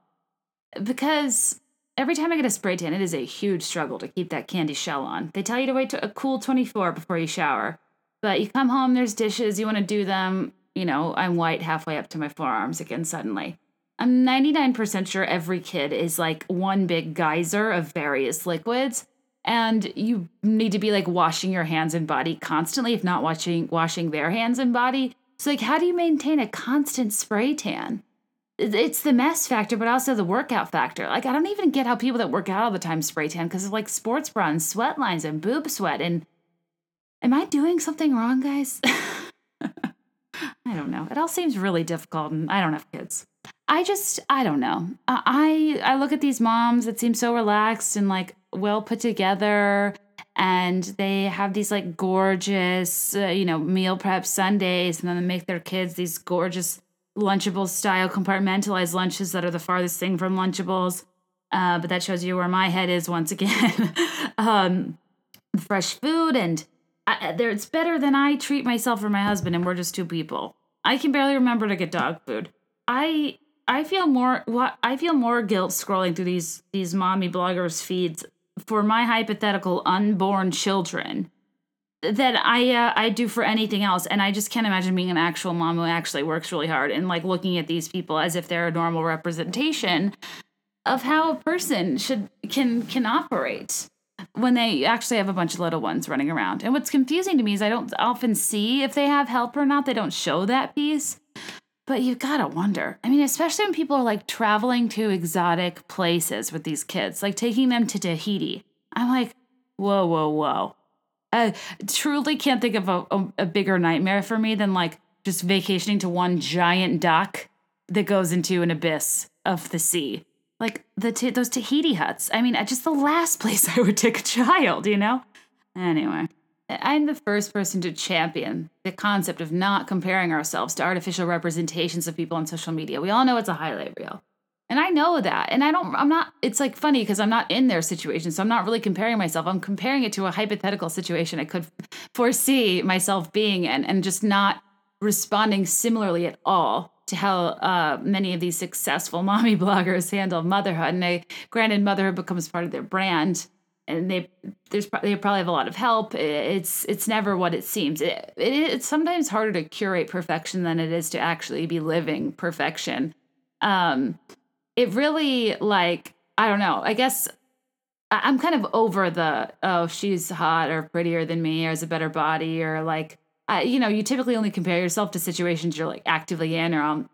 Because every time I get a spray tan, it is a huge struggle to keep that candy shell on. They tell you to wait to a cool 24 before you shower. But you come home, there's dishes, you want to do them. You know, I'm white halfway up to my forearms again suddenly. I'm 99% sure every kid is like one big geyser of various liquids. And you need to be like washing your hands and body constantly, if not washing washing their hands and body. So like how do you maintain a constant spray tan? it's the mess factor, but also the workout factor. Like, I don't even get how people that work out all the time spray tan because of like sports bra and sweat lines and boob sweat. And am I doing something wrong, guys? I don't know. It all seems really difficult, and I don't have kids. I just, I don't know. I I look at these moms that seem so relaxed and like well put together, and they have these like gorgeous, uh, you know, meal prep Sundays, and then they make their kids these gorgeous Lunchables style compartmentalized lunches that are the farthest thing from Lunchables. Uh, but that shows you where my head is once again. um, fresh food and I, there, it's better than I treat myself or my husband, and we're just two people. I can barely remember to get dog food. I I feel more what I feel more guilt scrolling through these these mommy bloggers feeds for my hypothetical unborn children that I uh, I do for anything else, and I just can't imagine being an actual mom who actually works really hard and like looking at these people as if they're a normal representation of how a person should can can operate when they actually have a bunch of little ones running around. And what's confusing to me is I don't often see if they have help or not. They don't show that piece. But you've got to wonder. I mean, especially when people are like traveling to exotic places with these kids, like taking them to Tahiti. I'm like, whoa, whoa, whoa I truly can't think of a, a, a bigger nightmare for me than like just vacationing to one giant dock that goes into an abyss of the sea. Like the t- those Tahiti huts. I mean, just the last place I would take a child, you know? Anyway, I'm the first person to champion the concept of not comparing ourselves to artificial representations of people on social media. We all know it's a highlight reel. And I know that. And I don't, I'm not, it's like funny because I'm not in their situation. So I'm not really comparing myself. I'm comparing it to a hypothetical situation I could foresee myself being in and just not responding similarly at all to how uh, many of these successful mommy bloggers handle motherhood. And they, granted, motherhood becomes part of their brand. And they there's they probably have a lot of help. It's it's never what it seems. It, it it's sometimes harder to curate perfection than it is to actually be living perfection. Um, it really like I don't know. I guess I'm kind of over the oh she's hot or prettier than me or has a better body or like I, you know you typically only compare yourself to situations you're like actively in or I'm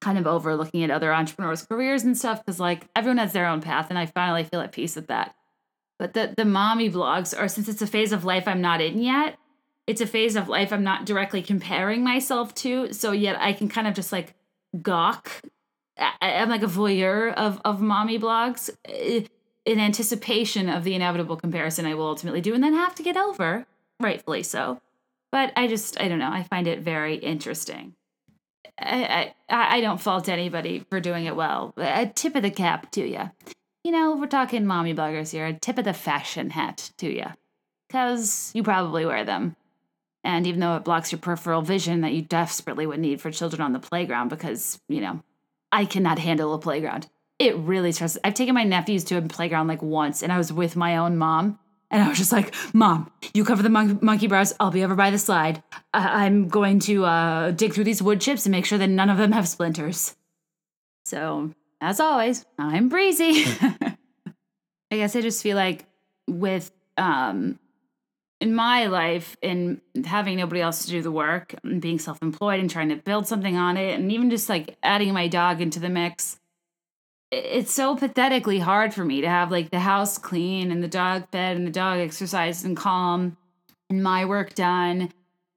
kind of over looking at other entrepreneurs' careers and stuff because like everyone has their own path and I finally feel at peace with that. But the the mommy blogs are since it's a phase of life I'm not in yet. It's a phase of life I'm not directly comparing myself to, so yet I can kind of just like gawk I'm like a voyeur of of mommy blogs eh, in anticipation of the inevitable comparison I will ultimately do and then have to get over, rightfully so. But I just I don't know. I find it very interesting. I I, I don't fault anybody for doing it well. A tip of the cap to you. You know, we're talking mommy bloggers here. A tip of the fashion hat to you, because you probably wear them. And even though it blocks your peripheral vision that you desperately would need for children on the playground, because you know I cannot handle a playground. It really stresses. I've taken my nephews to a playground like once, and I was with my own mom, and I was just like, "Mom, you cover the mon- monkey bars. I'll be over by the slide. I- am going to uh, dig through these wood chips and make sure that none of them have splinters." So, as always, I'm breezy. I guess I just feel like with um, in my life, in having nobody else to do the work, and being self employed and trying to build something on it, and even just like adding my dog into the mix, it's so pathetically hard for me to have like the house clean and the dog fed and the dog exercised and calm and my work done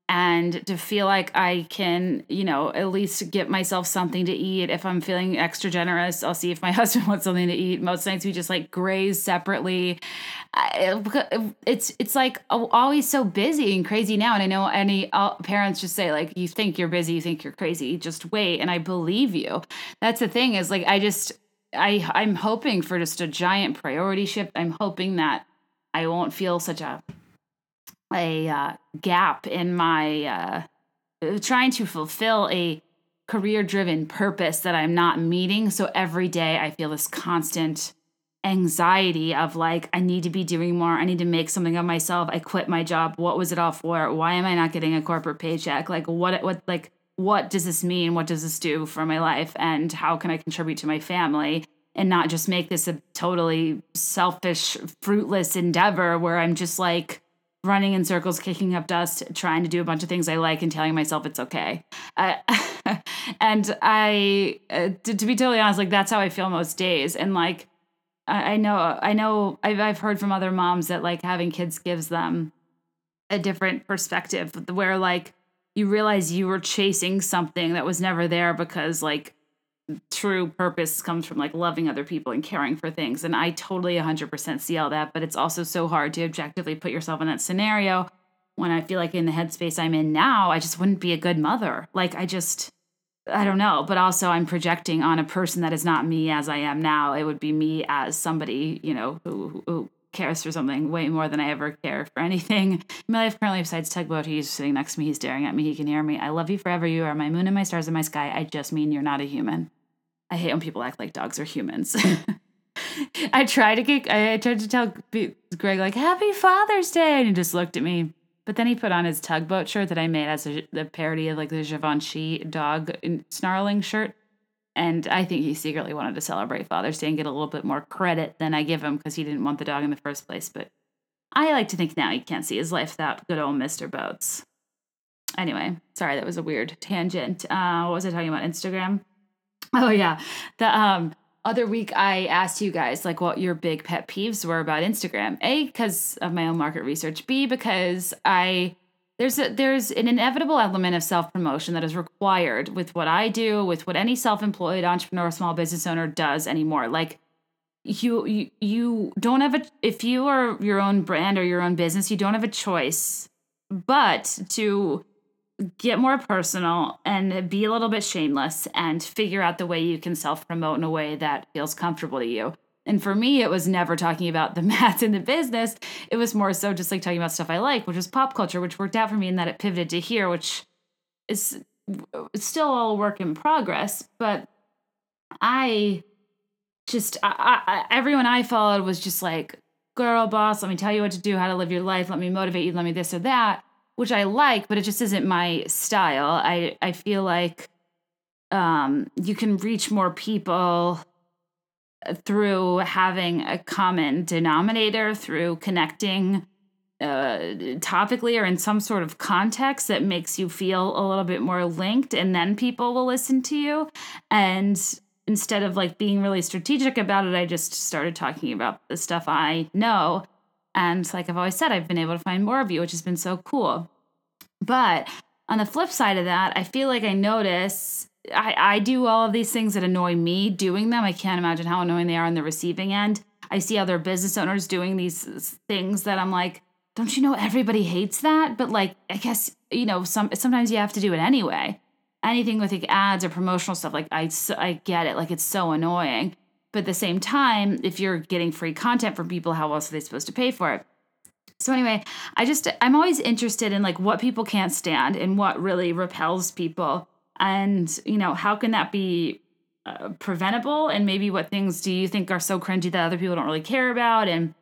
and to feel like I can, you know, at least get myself something to eat. If I'm feeling extra generous, I'll see if my husband wants something to eat. Most nights we just like graze separately. It's it's like always so busy and crazy now. And I know any parents just say like, "You think you're busy, you think you're crazy. Just wait." And I believe you. That's the thing is like I just I I'm hoping for just a giant priority shift. I'm hoping that I won't feel such a a uh, gap in my uh, trying to fulfill a career driven purpose that I'm not meeting. So every day I feel this constant anxiety of like, I need to be doing more. I need to make something of myself. I quit my job. What was it all for? Why am I not getting a corporate paycheck? Like, what, what, like, what does this mean? What does this do for my life? And how can I contribute to my family? And not just make this a totally selfish, fruitless endeavor where I'm just like, running in circles, kicking up dust, trying to do a bunch of things I like and telling myself it's okay. Uh, and I, uh, to, to, be totally honest, like that's how I feel most days. And like, I, I know, I know, I've, I've heard from other moms that like having kids gives them a different perspective where like you realize you were chasing something that was never there because like true purpose comes from like loving other people and caring for things. And I totally 100% see all that, but it's also so hard to objectively put yourself in that scenario when I feel like in the headspace I'm in now, I just wouldn't be a good mother. Like, I just, I don't know. But also, I'm projecting on a person that is not me as I am now. It would be me as somebody, you know, who, who cares for something way more than I ever care for anything in my life currently besides tugboat. He's sitting next to me. He's staring at me. He can hear me. I love you forever. You are my moon and my stars and my sky. I just mean you're not a human. I hate when people act like dogs are humans. I tried to get, I tried to tell Greg like Happy Father's Day, and he just looked at me. But then he put on his tugboat shirt that I made as a the parody of like the Givenchy dog snarling shirt, and I think he secretly wanted to celebrate Father's Day and get a little bit more credit than I give him because he didn't want the dog in the first place. But I like to think now he can't see his life without good old Mister Boats. Anyway, sorry that was a weird tangent. Uh, what was I talking about? Instagram. Oh yeah. The um other week I asked you guys like what your big pet peeves were about Instagram. A because of my own market research. B because I there's a, there's an inevitable element of self-promotion that is required with what I do, with what any self-employed entrepreneur, or small business owner does anymore. Like you you you don't have a if you are your own brand or your own business, you don't have a choice but to get more personal and be a little bit shameless and figure out the way you can self promote in a way that feels comfortable to you. And for me, it was never talking about the math in the business. It was more so just like talking about stuff I like, which was pop culture, which worked out for me in that it pivoted to here, which is still all work in progress. But I just, I, I, everyone I followed was just like, girl boss, let me tell you what to do, how to live your life, let me motivate you, let me this or that which I like, but it just isn't my style. I I feel like um, you can reach more people through having a common denominator, through connecting uh, topically or in some sort of context that makes you feel a little bit more linked, and then people will listen to you. And instead of like being really strategic about it, I just started talking about the stuff I know and like I've always said, I've been able to find more of you, which has been so cool. But on the flip side of that, I feel like I notice I, I do all of these things that annoy me doing them. I can't imagine how annoying they are on the receiving end. I see other business owners doing these things that I'm like, don't you know everybody hates that? But like, I guess, you know, some sometimes you have to do it anyway. Anything with like ads or promotional stuff, like I, I get it. Like it's so annoying. But at the same time, if you're getting free content from people, how else are they supposed to pay for it? So anyway, I just I'm always interested in like what people can't stand and what really repels people, and you know how can that be uh, preventable? And maybe what things do you think are so cringy that other people don't really care about and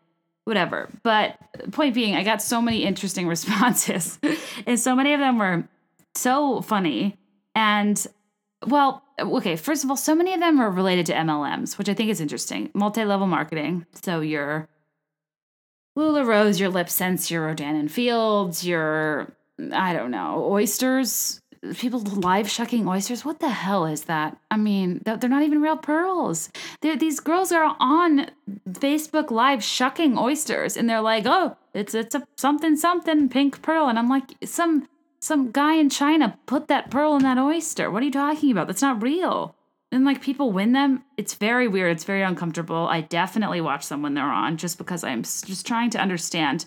whatever. But point being, I got so many interesting responses, and so many of them were so funny and well, okay, first of all, so many of them are related to MLMs, which I think is interesting. Multi level marketing. So you're LuLaRoe's, your Lip Sense, your Rodan and Fields, your, I don't know, oysters. People live shucking oysters. What the hell is that? I mean, they're not even real pearls. They're, these girls are on Facebook Live shucking oysters, and they're like, "Oh, it's it's a something something pink pearl," and I'm like, "Some some guy in China put that pearl in that oyster. What are you talking about? That's not real." and like people win them it's very weird it's very uncomfortable i definitely watch them when they're on just because i'm just trying to understand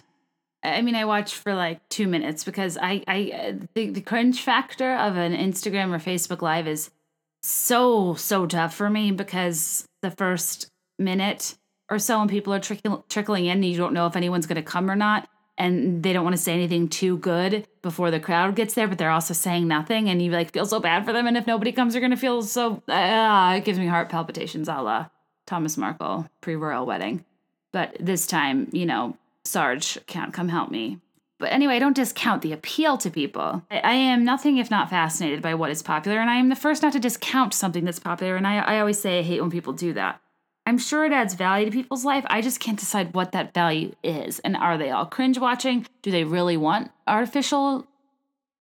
i mean i watch for like two minutes because i i uh, the, the cringe factor of an instagram or facebook live is so so tough for me because the first minute or so when people are trickling trickling in and you don't know if anyone's going to come or not and they don't want to say anything too good before the crowd gets there, but they're also saying nothing, and you like feel so bad for them. And if nobody comes, you're gonna feel so. Uh, it gives me heart palpitations, a la Thomas Markle pre royal wedding. But this time, you know, Sarge can't come help me. But anyway, I don't discount the appeal to people. I, I, am nothing if not fascinated by what is popular, and I am the first not to discount something that's popular. And I, I always say I hate when people do that. I'm sure it adds value to people's life. I just can't decide what that value is. And are they all cringe watching? Do they really want artificial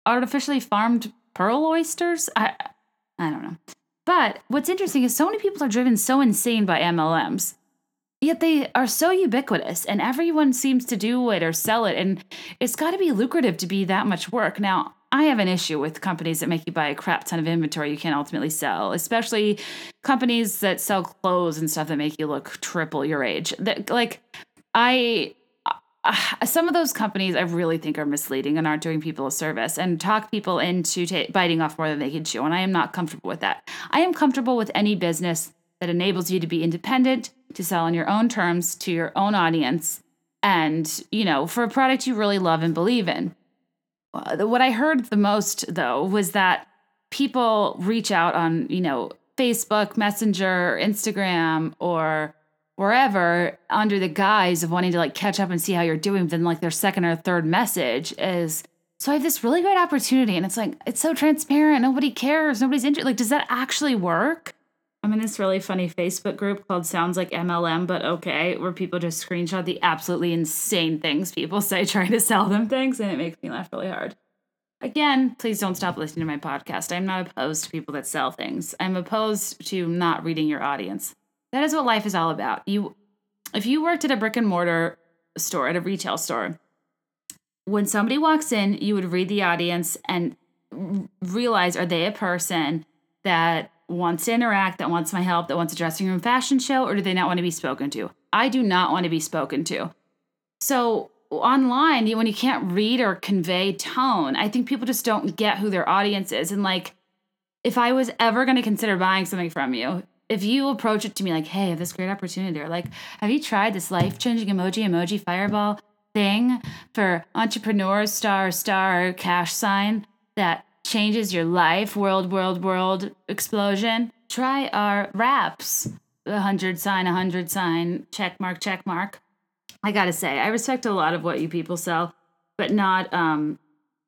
artificially farmed pearl oysters? I I don't know. But what's interesting is so many people are driven so insane by MLMs. Yet they are so ubiquitous and everyone seems to do it or sell it and it's got to be lucrative to be that much work. Now, I have an issue with companies that make you buy a crap ton of inventory you can't ultimately sell, especially companies that sell clothes and stuff that make you look triple your age. That like I uh, some of those companies I really think are misleading and aren't doing people a service and talk people into biting off more than they can chew. And I am not comfortable with that. I am comfortable with any business that enables you to be independent, to sell on your own terms to your own audience, and you know for a product you really love and believe in. Uh, what I heard the most though was that people reach out on, you know, Facebook, Messenger, Instagram, or wherever under the guise of wanting to like catch up and see how you're doing. Then like their second or third message is, so I have this really great opportunity, and it's like it's so transparent. Nobody cares. Nobody's interested. Like, does that actually work? I'm in this really funny Facebook group called Sounds Like MLM, but okay, where people just screenshot the absolutely insane things people say trying to sell them things, and it makes me laugh really hard. Again, please don't stop listening to my podcast. I'm not opposed to people that sell things. I'm opposed to not reading your audience. That is what life is all about. You if you worked at a brick and mortar store, at a retail store, when somebody walks in, you would read the audience and realize are they a person that wants to interact, that wants my help, that wants a dressing room fashion show, or do they not want to be spoken to? I do not want to be spoken to. So online, when you can't read or convey tone, I think people just don't get who their audience is. And like, if I was ever going to consider buying something from you, if you approach it to me like, hey, I have this great opportunity, or like, have you tried this life changing emoji, emoji fireball thing for entrepreneurs, star, star, cash sign that changes your life, world, world, world explosion, try our wraps. A hundred sign, a hundred sign, check mark, check mark. I gotta say, I respect a lot of what you people sell, but not um,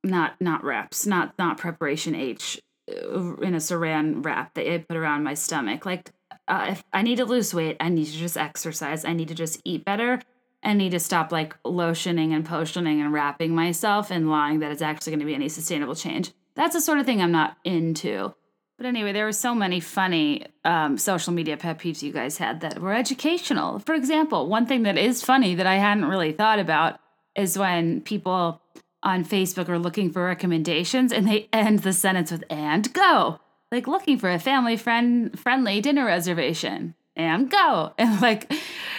not not wraps, not not preparation H uh, in a saran wrap that I put around my stomach. Like, uh, if I need to lose weight, I need to just exercise. I need to just eat better. I need to stop like lotioning and potioning and wrapping myself and lying that it's actually going to be any sustainable change that's the sort of thing I'm not into. But anyway, there were so many funny um, social media pet peeves you guys had that were educational. For example, one thing that is funny that I hadn't really thought about is when people on Facebook are looking for recommendations and they end the sentence with "and go," like looking for a family friend friendly dinner reservation and go. And like,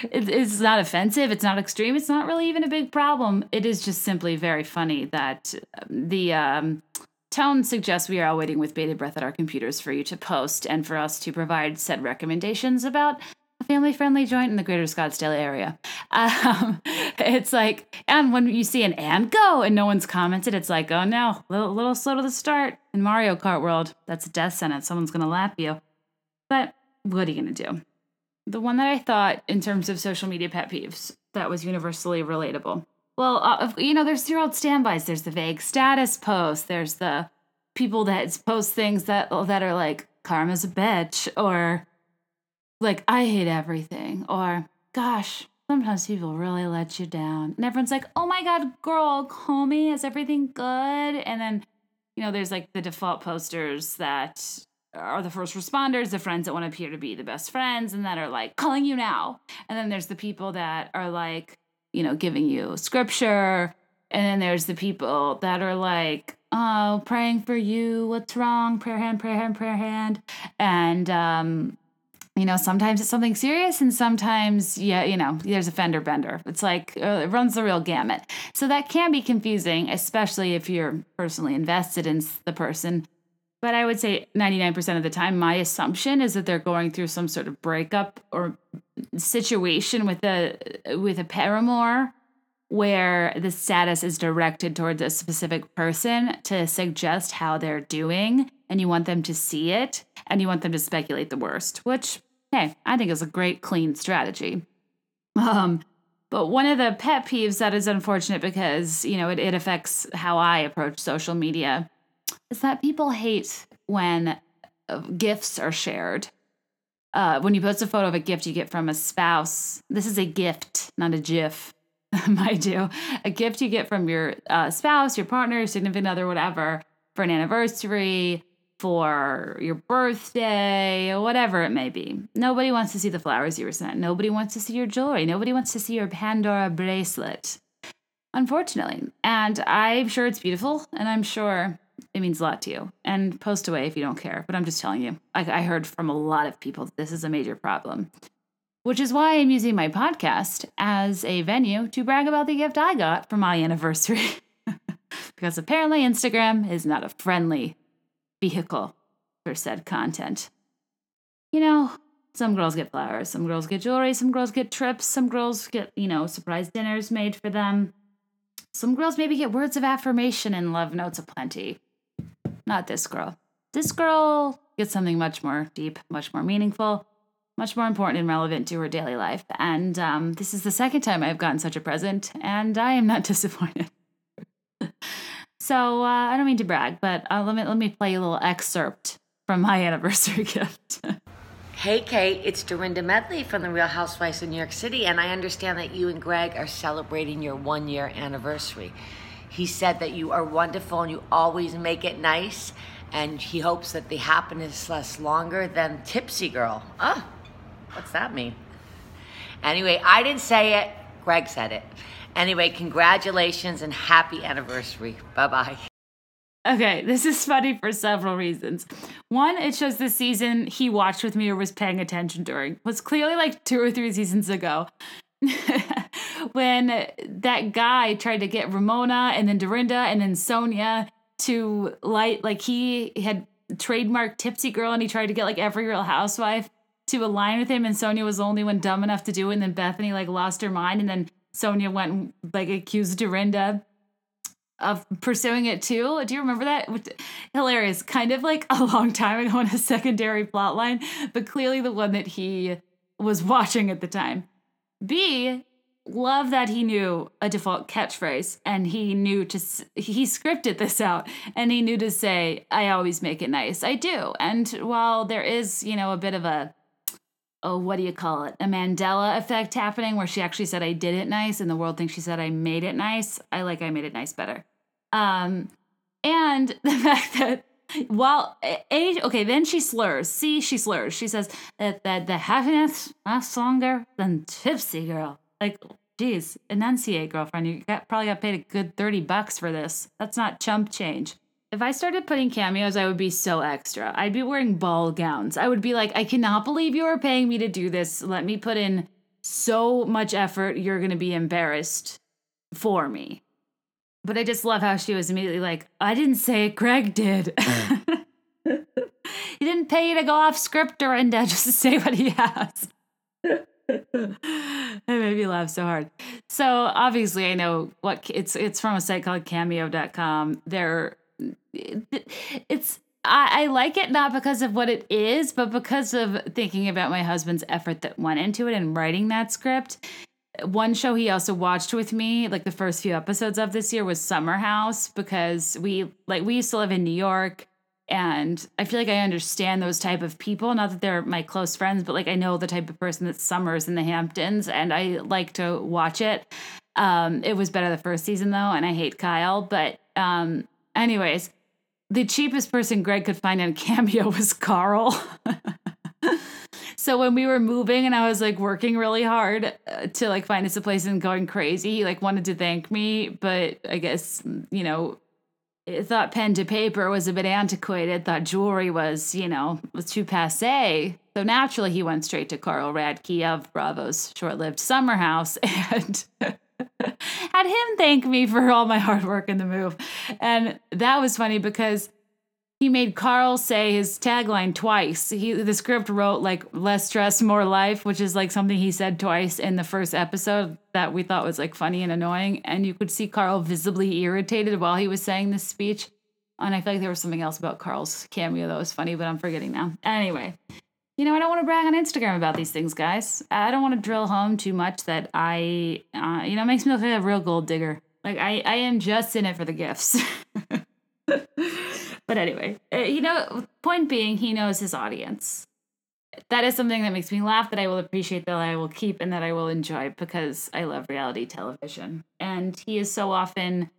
it, it's not offensive. It's not extreme. It's not really even a big problem. It is just simply very funny that the um, Tone suggests we are all waiting with bated breath at our computers for you to post and for us to provide said recommendations about a family friendly joint in the greater Scottsdale area. Um, it's like, and when you see an and go and no one's commented, it's like, oh no, a little, little slow to the start. In Mario Kart world, that's a death sentence. Someone's going to lap you. But what are you going to do? The one that I thought, in terms of social media pet peeves, that was universally relatable well, uh, you know, there's your old standbys. There's the vague status post. There's the people that post things that that are like karma's a bitch or like I hate everything or gosh, sometimes people really let you down. And everyone's like, oh my God, girl, call me. Is everything good? And then, you know, there's like the default posters that are the first responders, the friends that want to appear to be the best friends and that are like calling you now. And then there's the people that are like, you know, giving you scripture. And then there's the people that are like, oh, praying for you. What's wrong? Prayer hand, prayer hand, prayer hand. And, um, you know, sometimes it's something serious, and sometimes, yeah, you know, there's a fender bender. It's like uh, it runs the real gamut. So that can be confusing, especially if you're personally invested in the person. But I would say 99% of the time, my assumption is that they're going through some sort of breakup or situation with a with a paramour where the status is directed towards a specific person to suggest how they're doing and you want them to see it and you want them to speculate the worst, which, hey, I think is a great, clean strategy. Um, but one of the pet peeves that is unfortunate because, you know, it, it affects how I approach social media is that people hate when uh, gifts are shared. Uh, when you post a photo of a gift you get from a spouse, this is a gift, not a GIF. might do a gift you get from your uh, spouse, your partner, your significant other, whatever, for an anniversary, for your birthday, whatever it may be. Nobody wants to see the flowers you were sent. Nobody wants to see your jewelry. Nobody wants to see your Pandora bracelet. Unfortunately. And I'm sure it's beautiful, and I'm sure it means a lot to you. And post away if you don't care. But I'm just telling you, I, I heard from a lot of people this is a major problem which is why I'm using my podcast as a venue to brag about the gift I got for my anniversary. because apparently Instagram is not a friendly vehicle for said content. You know, some girls get flowers, some girls get jewelry, some girls get trips, some girls get, you know, surprise dinners made for them. Some girls maybe get words of affirmation and love notes aplenty. Not this girl. This girl gets something much more deep, much more meaningful much more important and relevant to her daily life. And um, this is the second time I've gotten such a present, and I am not disappointed. so uh, I don't mean to brag, but uh, let me let me play a little excerpt from my anniversary gift. hey, Kate, it's Dorinda Medley from the Real Housewives of New York City, and I understand that you and Greg are celebrating your one year anniversary. He said that you are wonderful and you always make it nice, and he hopes that the happiness lasts longer than Tipsy Girl. Ah, What's that mean? Anyway, I didn't say it. Greg said it. Anyway, congratulations and happy anniversary. Bye bye. Okay, this is funny for several reasons. One, it shows the season he watched with me or was paying attention during was clearly like two or three seasons ago. when that guy tried to get Ramona and then Dorinda and then Sonja to light, like he had trademarked Tipsy Girl and he tried to get like every real housewife to align with him, and Sonja was the only one dumb enough to do it. And then Bethenny like lost her mind, and then Sonja went and like accused Dorinda of pursuing it too. Do you remember that? Hilarious. Kind of like a long time ago in a secondary plot line, but clearly the one that he was watching at the time. B, love that he knew a default catchphrase and he knew to he scripted this out and he knew to say i always make it nice i do and while there is you know a bit of a oh, what do you call it? A Mandela effect happening where she actually said I did it nice and the world thinks she said I made it nice. I like I made it nice better. Um, and the fact that while age, okay, then she slurs. See, she slurs. She says that, that the happiness lasts uh, longer than tipsy girl. Like, geez, enunciate, girlfriend. You got, probably got paid a good 30 bucks for this. That's not chump change. If I started putting cameos, I would be so extra. I'd be wearing ball gowns. I would be like, I cannot believe you are paying me to do this. Let me put in so much effort. You're going to be embarrassed for me. But I just love how she was immediately like, I didn't say it, Greg did. he didn't pay you to go off script, Dorinda, just to say what he has. it made me laugh so hard. So obviously I know what it's it's from a site called cameo.com. They're it's I, I like it not because of what it is, but because of thinking about my husband's effort that went into it and writing that script. One show he also watched with me, like the first few episodes of this year, was Summer House because we like we used to live in New York and I feel like I understand those type of people. Not that they're my close friends, but like I know the type of person that summers in the Hamptons, and I like to watch it. Um, it was better the first season though, and I hate Kyle. But um, anyways, the cheapest person Greg could find on Cameo was Carl. so when we were moving and I was like working really hard uh, to like find us a place and going crazy, he like wanted to thank me, but I guess you know thought pen to paper was a bit antiquated, thought jewelry was, you know, was too passe. So naturally, he went straight to Carl Radke of Bravo's short lived summer house and had him thank me for all my hard work in the move. And that was funny because he made Carl say his tagline twice. He the script wrote like less stress, more life, which is like something he said twice in the first episode that we thought was like funny and annoying. And you could see Carl visibly irritated while he was saying this speech. And I feel like there was something else about Carl's cameo that was funny, but I'm forgetting now. Anyway, you know, I don't want to brag on Instagram about these things, guys. I don't want to drill home too much that I, uh, you know, makes me look like a real gold digger. Like I, I am just in it for the gifts. but anyway, uh, you know, point being, he knows his audience. That is something that makes me laugh, that I will appreciate, that I will keep, and that I will enjoy because I love reality television. And he is so often.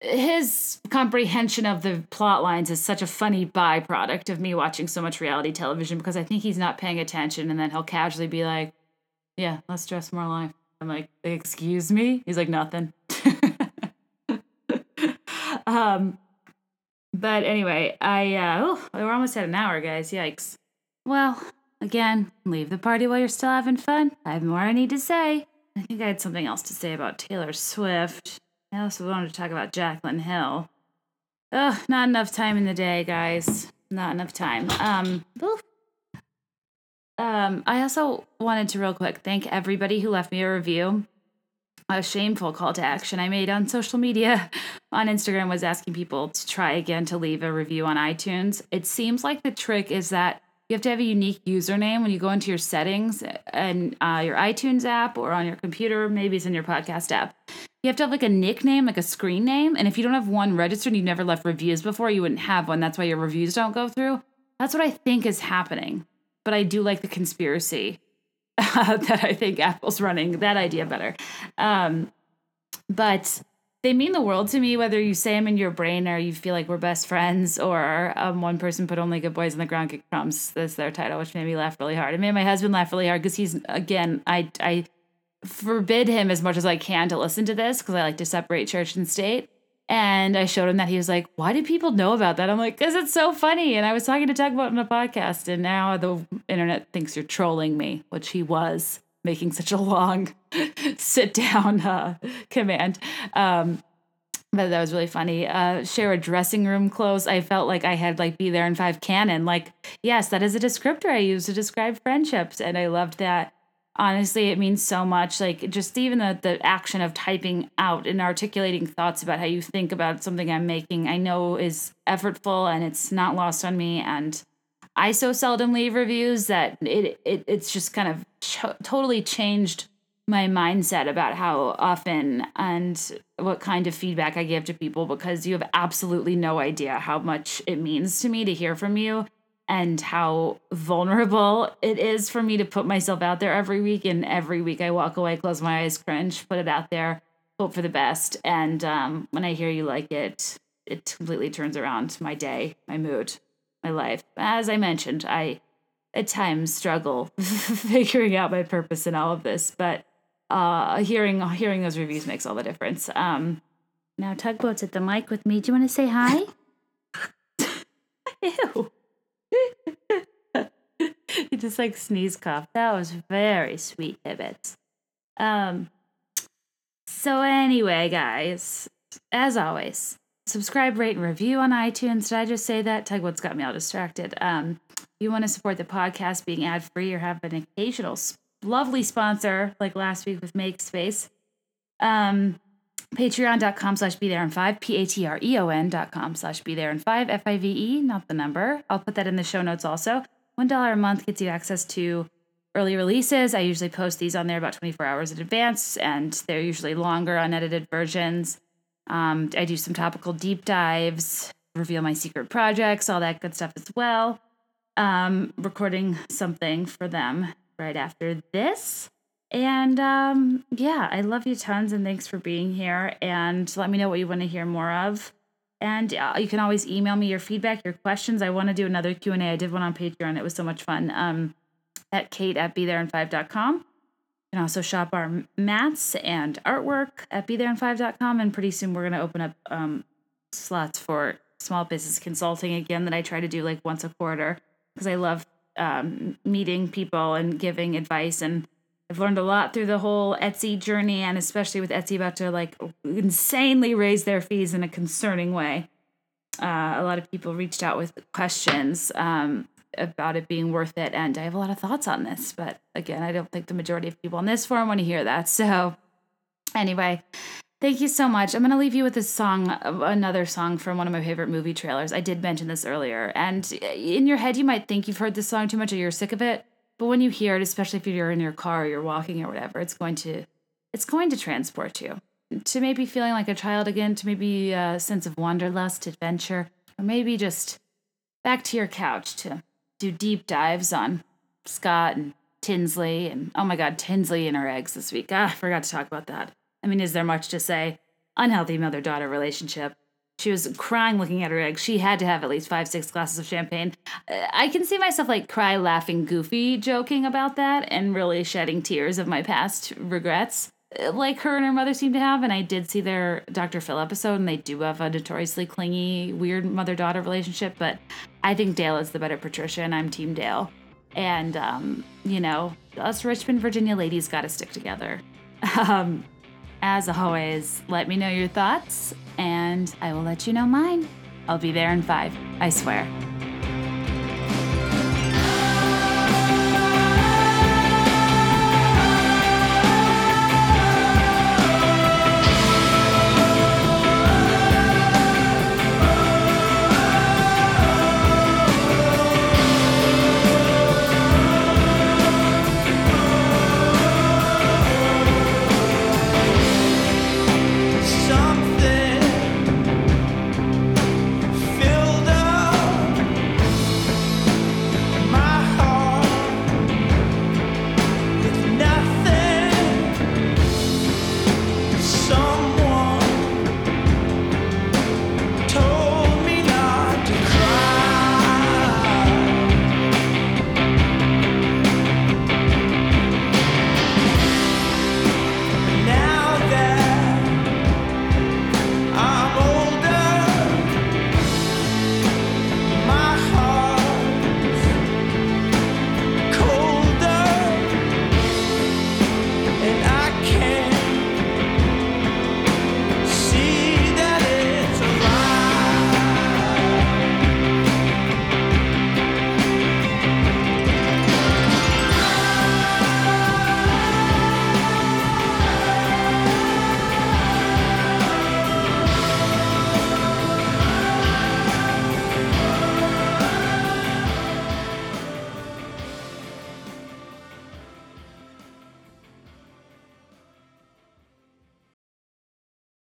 His comprehension of the plot lines is such a funny byproduct of me watching so much reality television because I think he's not paying attention and then he'll casually be like, Yeah, let's dress more life. I'm like, Excuse me? He's like, Nothing. um, but anyway, I uh, oh, we're almost at an hour, guys. Yikes. Well, again, leave the party while you're still having fun. I have more I need to say. I think I had something else to say about Taylor Swift. I also wanted to talk about Jaclyn Hill. Ugh, not enough time in the day, guys. Not enough time. Um, oof. um, I also wanted to real quick thank everybody who left me a review a shameful call to action I made on social media on Instagram was asking people to try again to leave a review on iTunes. It seems like the trick is that you have to have a unique username when you go into your settings and uh, your iTunes app or on your computer, maybe it's in your podcast app. You have to have like a nickname, like a screen name. And if you don't have one registered and you've never left reviews before, you wouldn't have one. That's why your reviews don't go through. That's what I think is happening. But I do like the conspiracy uh, that I think Apple's running that idea better. Um, but they mean the world to me, whether you say them in your brain or you feel like we're best friends, or um, one person put only good boys on the ground kick crumbs That's their title, which made me laugh really hard. It made my husband laugh really hard because he's again, I I forbid him as much as I can to listen to this because I like to separate church and state. And I showed him that he was like, Why did people know about that? I'm like, Because it's so funny. And I was talking to Tug about it on a podcast, and now the internet thinks you're trolling me, which he was making such a long sit down uh, command. Um, but that was really funny. Uh, share a dressing room clothes. I felt like I had like be there in five canon. Like, yes, that is a descriptor I use to describe friendships, and I loved that honestly it means so much like just even the, the action of typing out and articulating thoughts about how you think about something i'm making i know is effortful and it's not lost on me. And i so seldom leave reviews that it, it it's just kind of totally changed my mindset about how often and what kind of feedback i give to people because you have absolutely no idea how much it means to me to hear from you and how vulnerable it is for me to put myself out there every week. And every week I walk away, close my eyes, cringe, put it out there, hope for the best. And um, when I hear you like it, it completely turns around my day, my mood, my life. As I mentioned, I at times struggle figuring out my purpose in all of this, but uh, hearing hearing those reviews makes all the difference. Um, now tugboats at the mic with me. Do you want to say hi? Ew. he just like sneeze cough. That was very sweet, Tibbets. Um. So anyway, guys, as always, subscribe, rate, and review on iTunes. Did I just say that? Tugboat's got me all distracted. Um, if you want to support the podcast being ad free or have an occasional lovely sponsor like last week with MakeSpace, um, patreon.com slash be there in five p-a-t-r-e-o-n dot com slash be there in five f-i-v-e not the number i'll put that in the show notes also one dollar a month gets you access to early releases i usually post these on there about 24 hours in advance and they're usually longer unedited versions um, i do some topical deep dives reveal my secret projects, all that good stuff as well. Um, recording something for them right after this. And um, yeah, I love you tons and thanks for being here. And let me know what you want to hear more of. And uh, you can always email me your feedback, your questions. I want to do another Q&A. I did one on Patreon. It was so much fun. Um, at kate at betherein5.com. You can also shop our mats and artwork at betherein5.com. And pretty soon we're going to open up um, slots for small business consulting again that I try to do like once a quarter because I love um, meeting people and giving advice and I've learned a lot through the whole Etsy journey, and especially with Etsy about to like insanely raise their fees in a concerning way. Uh, a lot of people reached out with questions um, about it being worth it, and I have a lot of thoughts on this. But again, I don't think the majority of people on this forum want to hear that. So, anyway, thank you so much. I'm going to leave you with this song, another song from one of my favorite movie trailers. I did mention this earlier, and in your head, you might think you've heard this song too much or you're sick of it. But when you hear it, especially if you're in your car or you're walking or whatever, it's going to it's going to transport you to maybe feeling like a child again, to maybe a sense of wanderlust, adventure, or maybe just back to your couch to do deep dives on Scott and Tinsley and oh my god, Tinsley and her eggs this week. Ah, I forgot to talk about that. I mean, is there much to say? Unhealthy mother daughter relationship. She was crying looking at her eggs. She had to have at least five, six glasses of champagne. Uh, I can see myself like cry, laughing, goofy, joking about that, and really shedding tears of my past regrets, uh, like her and her mother seem to have. And I did see their Dr. Phil episode, and they do have a notoriously clingy, weird mother daughter relationship. But I think Dale is the better Patricia, and I'm Team Dale. And, um, you know, us Richmond, Virginia ladies got to stick together. Um, as always, let me know your thoughts and I will let you know mine. I'll be there in five, I swear.